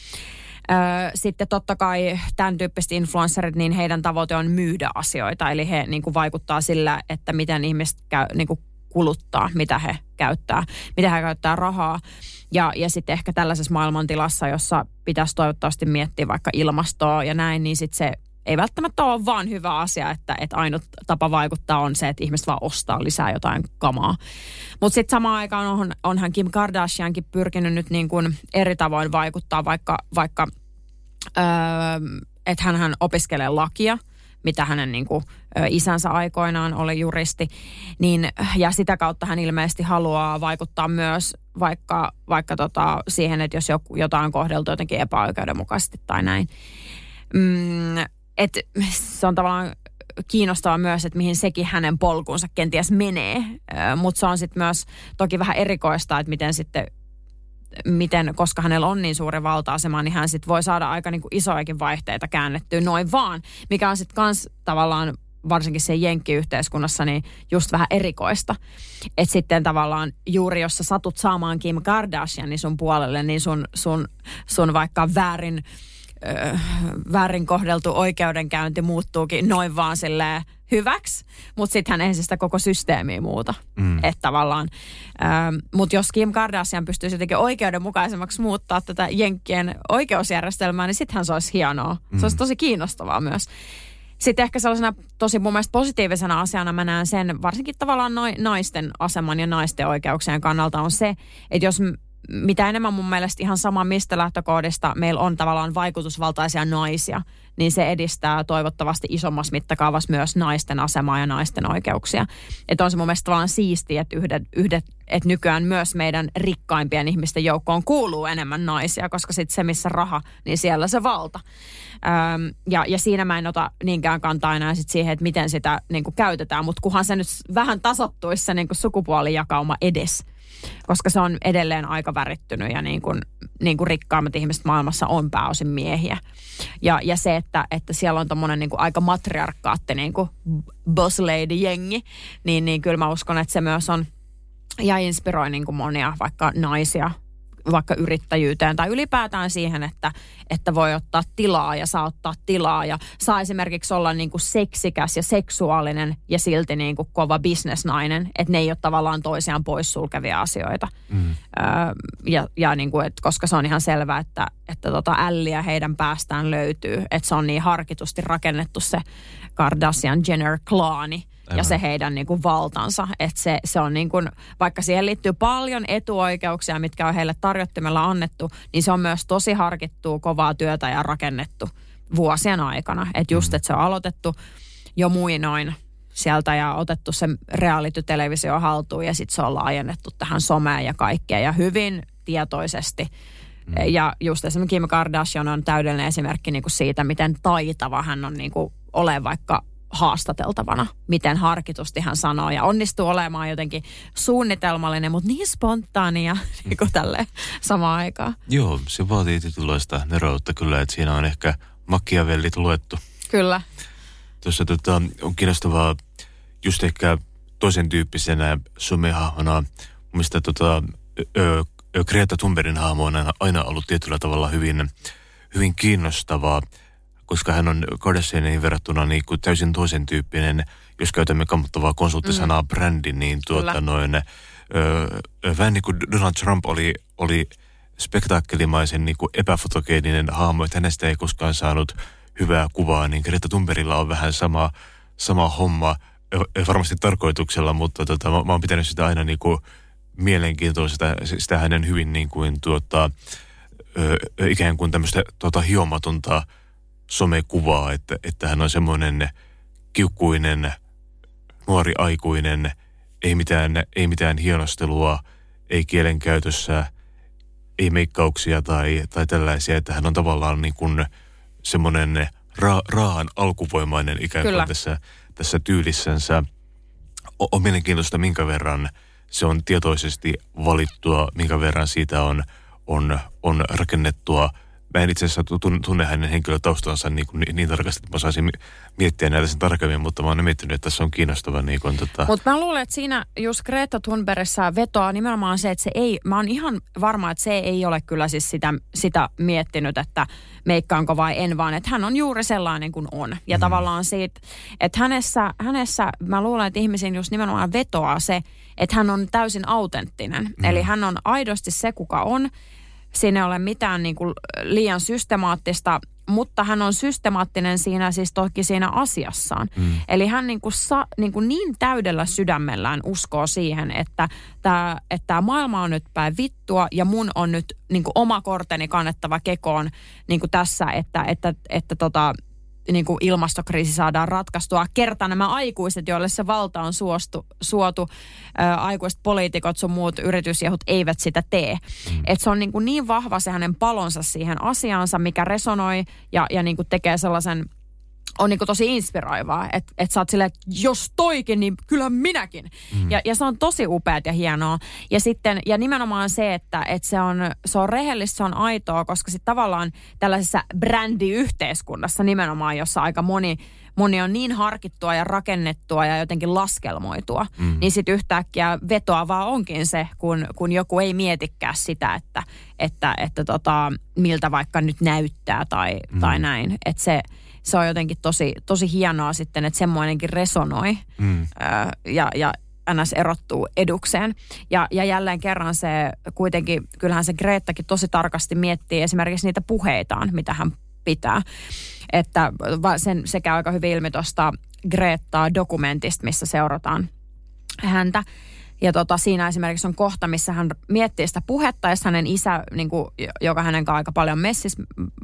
Sitten totta kai tämän tyyppiset influencerit, niin heidän tavoite on myydä asioita. Eli he niin kuin vaikuttaa sillä, että miten ihmiset käy, niin kuin kuluttaa, mitä he käyttää, mitä he käyttää rahaa. Ja, ja sitten ehkä tällaisessa maailmantilassa, jossa pitäisi toivottavasti miettiä vaikka ilmastoa ja näin, niin sitten se ei välttämättä ole vaan hyvä asia, että, että ainut tapa vaikuttaa on se, että ihmiset vaan ostaa lisää jotain kamaa. Mutta sitten samaan aikaan on, onhan Kim Kardashiankin pyrkinyt nyt niin kuin eri tavoin vaikuttaa, vaikka, vaikka öö, että hän opiskelee lakia – mitä hänen niin kuin, isänsä aikoinaan oli juristi, niin, ja sitä kautta hän ilmeisesti haluaa vaikuttaa myös vaikka, vaikka tota, siihen, että jos joku, jotain on kohdeltu jotenkin epäoikeudenmukaisesti tai näin. Mm, et, se on tavallaan kiinnostavaa myös, että mihin sekin hänen polkunsa kenties menee, mutta se on sitten myös toki vähän erikoista, että miten sitten miten, koska hänellä on niin suuri valta-asema, niin hän sitten voi saada aika niin kuin isojakin vaihteita käännettyä noin vaan, mikä on sitten kans tavallaan varsinkin se jenkkiyhteiskunnassa, niin just vähän erikoista. Että sitten tavallaan juuri jos sä satut saamaan Kim Kardashianin sun puolelle, niin sun, sun, sun vaikka väärin väärin kohdeltu oikeudenkäynti muuttuukin noin vaan silleen hyväksi, mutta sittenhän ei sitä koko systeemiä muuta. Mm. Että tavallaan, mutta jos Kim Kardashian pystyisi jotenkin oikeudenmukaisemmaksi muuttaa tätä Jenkkien oikeusjärjestelmää, niin sittenhän se olisi hienoa. Mm. Se olisi mm. tosi kiinnostavaa myös. Sitten ehkä sellaisena tosi mun mielestä positiivisena asiana mä näen sen, varsinkin tavallaan naisten aseman ja naisten oikeuksien kannalta on se, että jos mitä enemmän mun mielestä ihan sama mistä lähtökohdista meillä on tavallaan vaikutusvaltaisia naisia, niin se edistää toivottavasti isommassa mittakaavassa myös naisten asemaa ja naisten oikeuksia. Että on se mun mielestä tavallaan siistiä, että, yhdet, yhdet, että nykyään myös meidän rikkaimpien ihmisten joukkoon kuuluu enemmän naisia, koska sitten se missä raha, niin siellä se valta. Öm, ja, ja siinä mä en ota niinkään kantaa enää sit siihen, että miten sitä niin käytetään, mutta kunhan se nyt vähän tasottuisi se niin sukupuolijakauma edes – koska se on edelleen aika värittynyt ja niin kuin, niin kuin rikkaammat ihmiset maailmassa on pääosin miehiä. Ja, ja se, että, että siellä on tommonen niin kuin aika matriarkaatti niin kuin boss lady jengi, niin, niin kyllä mä uskon, että se myös on ja inspiroi niin kuin monia vaikka naisia vaikka yrittäjyyteen tai ylipäätään siihen, että, että voi ottaa tilaa ja saa ottaa tilaa ja saa esimerkiksi olla niin kuin seksikäs ja seksuaalinen ja silti niin kuin kova bisnesnainen, että ne ei ole tavallaan toisiaan poissulkevia asioita. Mm. Öö, ja ja niin kuin, että koska se on ihan selvää, että, että tota älliä heidän päästään löytyy, että se on niin harkitusti rakennettu se Kardashian-Jenner-klaani, Aivan. ja se heidän niin kuin valtansa. Että se, se on niin kuin, vaikka siihen liittyy paljon etuoikeuksia, mitkä on heille tarjottimella annettu, niin se on myös tosi harkittua, kovaa työtä ja rakennettu vuosien aikana. Että just, mm. että se on aloitettu jo muinoin sieltä ja otettu se reality-televisio haltuun ja sitten se on laajennettu tähän someen ja kaikkeen ja hyvin tietoisesti. Mm. Ja just esimerkiksi Kim Kardashian on täydellinen esimerkki niin kuin siitä, miten taitava hän on niin kuin ole vaikka haastateltavana, miten harkitusti hän sanoo ja onnistuu olemaan jotenkin suunnitelmallinen, mutta niin spontaania [LAUGHS] niin kuin tälle samaan aikaan. Joo, se vaatii tietynlaista neroutta kyllä, että siinä on ehkä Machiavellit luettu. Kyllä. Tuossa tota, on kiinnostavaa just ehkä toisen tyyppisenä somehahmona, mistä tota, ö, ö, Greta Thunbergin hahmo on aina ollut tietyllä tavalla hyvin, hyvin kiinnostavaa koska hän on Kardashianiin verrattuna niin kuin täysin toisen tyyppinen, jos käytämme kammottavaa konsulttisanaa mm. brändi, niin tuota noin, ö, vähän niin kuin Donald Trump oli, oli spektaakkelimaisen niin kuin epäfotogeeninen hahmo, että hänestä ei koskaan saanut hyvää kuvaa, niin Greta Thunbergilla on vähän sama, sama homma, varmasti tarkoituksella, mutta tota, mä, mä oon pitänyt sitä aina niin kuin mielenkiintoista, sitä hänen hyvin niin kuin tuota, ö, ikään kuin tämmöistä tuota, hiomatonta somekuvaa, että, että hän on semmoinen kiukkuinen, nuori aikuinen, ei mitään, ei mitään hienostelua, ei kielenkäytössä, ei meikkauksia tai, tai tällaisia, että hän on tavallaan niin kuin semmoinen ra, raahan alkuvoimainen ikään kuin tässä, tässä tyylissänsä. On, on mielenkiintoista, minkä verran se on tietoisesti valittua, minkä verran siitä on, on, on rakennettua – mä en itse asiassa tunne hänen henkilötaustansa niin, kuin niin, niin tarkasti, että mä saisin miettiä näitä sen tarkemmin, mutta mä oon miettinyt, että tässä on kiinnostava. Niin kuin, tota... Mutta mä luulen, että siinä just Greta Thunbergissa vetoaa nimenomaan se, että se ei, mä oon ihan varma, että se ei ole kyllä siis sitä, sitä miettinyt, että meikkaanko vai en, vaan että hän on juuri sellainen kuin on. Ja mm. tavallaan siitä, että hänessä, hänessä mä luulen, että ihmisiin just nimenomaan vetoaa se, että hän on täysin autenttinen. Mm. Eli hän on aidosti se, kuka on siinä ei ole mitään niin kuin liian systemaattista, mutta hän on systemaattinen siinä siis toki siinä asiassaan. Mm. Eli hän niin kuin sa, niin, kuin niin täydellä sydämellään uskoo siihen, että tämä että maailma on nyt päin vittua ja mun on nyt niin kuin oma korteni kannettava kekoon niin kuin tässä, että, että, että tota, niin kuin ilmastokriisi saadaan ratkaistua. Kerta nämä aikuiset, joille se valta on suostu, suotu, ää, aikuiset poliitikot, sun muut yritysjehut eivät sitä tee. Mm. Et se on niin, kuin niin vahva se hänen palonsa siihen asiaansa, mikä resonoi ja, ja niin kuin tekee sellaisen on niin tosi inspiroivaa, että et sä oot silleen, että jos toikin, niin kyllä minäkin. Mm. Ja, ja se on tosi upeat ja hienoa. Ja sitten, ja nimenomaan se, että et se, on, se on rehellistä, se on aitoa, koska sitten tavallaan tällaisessa brändiyhteiskunnassa nimenomaan, jossa aika moni, moni on niin harkittua ja rakennettua ja jotenkin laskelmoitua, mm. niin sitten yhtäkkiä vetoavaa onkin se, kun, kun joku ei mietikään sitä, että, että, että tota, miltä vaikka nyt näyttää tai, mm. tai näin. Että se se on jotenkin tosi, tosi hienoa sitten, että semmoinenkin resonoi mm. ja, ja NS erottuu edukseen. Ja, ja jälleen kerran se kuitenkin, kyllähän se Greettakin tosi tarkasti miettii esimerkiksi niitä puheitaan, mitä hän pitää. Että sen, se käy aika hyvin ilmi tuosta Greettaa dokumentista, missä seurataan häntä. Ja tota, siinä esimerkiksi on kohta, missä hän miettii sitä puhetta, ja hänen isä, niin kuin, joka hänen kanssa aika paljon messis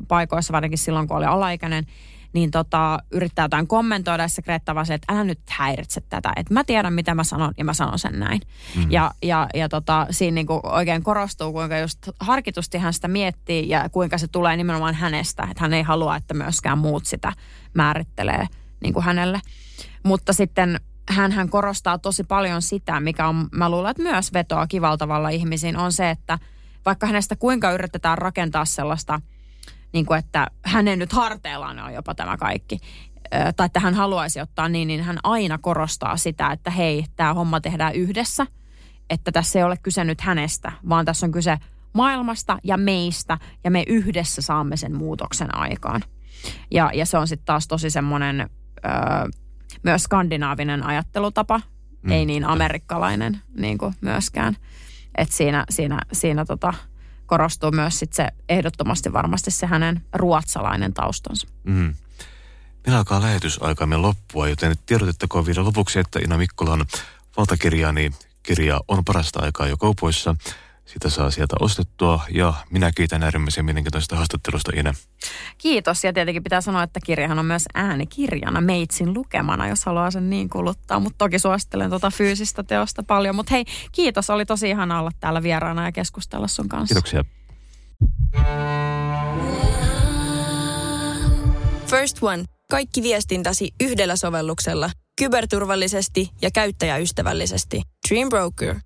paikoissa, varsinkin silloin kun oli alaikäinen, niin tota, yrittää jotain kommentoida, ja se Greta vaan se, että älä nyt häiritse tätä, että mä tiedän mitä mä sanon ja mä sanon sen näin. Mm. Ja, ja, ja tota, siinä niinku oikein korostuu, kuinka just harkitusti hän sitä miettii ja kuinka se tulee nimenomaan hänestä, että hän ei halua, että myöskään muut sitä määrittelee niin kuin hänelle. Mutta sitten hän, hän korostaa tosi paljon sitä, mikä on, mä luulen, että myös vetoa kivaltavalla ihmisiin, on se, että vaikka hänestä kuinka yritetään rakentaa sellaista – niin kuin, että hänen nyt harteillaan on jopa tämä kaikki, tai että hän haluaisi ottaa niin, niin hän aina korostaa sitä, että hei, tämä homma tehdään yhdessä, että tässä ei ole kyse nyt hänestä, vaan tässä on kyse maailmasta ja meistä ja me yhdessä saamme sen muutoksen aikaan. Ja, ja se on sitten taas tosi semmoinen öö, myös skandinaavinen ajattelutapa, mm. ei niin amerikkalainen niin kuin myöskään. Et siinä, siinä, siinä tota, korostuu myös sit se ehdottomasti varmasti se hänen ruotsalainen taustansa. Mm. Meillä alkaa lähetysaikamme loppua, joten tiedotettakoon vielä lopuksi, että Ina Mikkolan valtakirjaani kirja on parasta aikaa jo kaupoissa. Sitä saa sieltä ostettua ja minä kiitän äärimmäisen mielenkiintoista haastattelusta Ina. Kiitos ja tietenkin pitää sanoa, että kirjahan on myös äänikirjana meitsin lukemana, jos haluaa sen niin kuluttaa. Mutta toki suosittelen tuota fyysistä teosta paljon. Mutta hei, kiitos, oli tosi ihana olla täällä vieraana ja keskustella sun kanssa. Kiitoksia. First One. Kaikki viestintäsi yhdellä sovelluksella. Kyberturvallisesti ja käyttäjäystävällisesti. Dream Broker.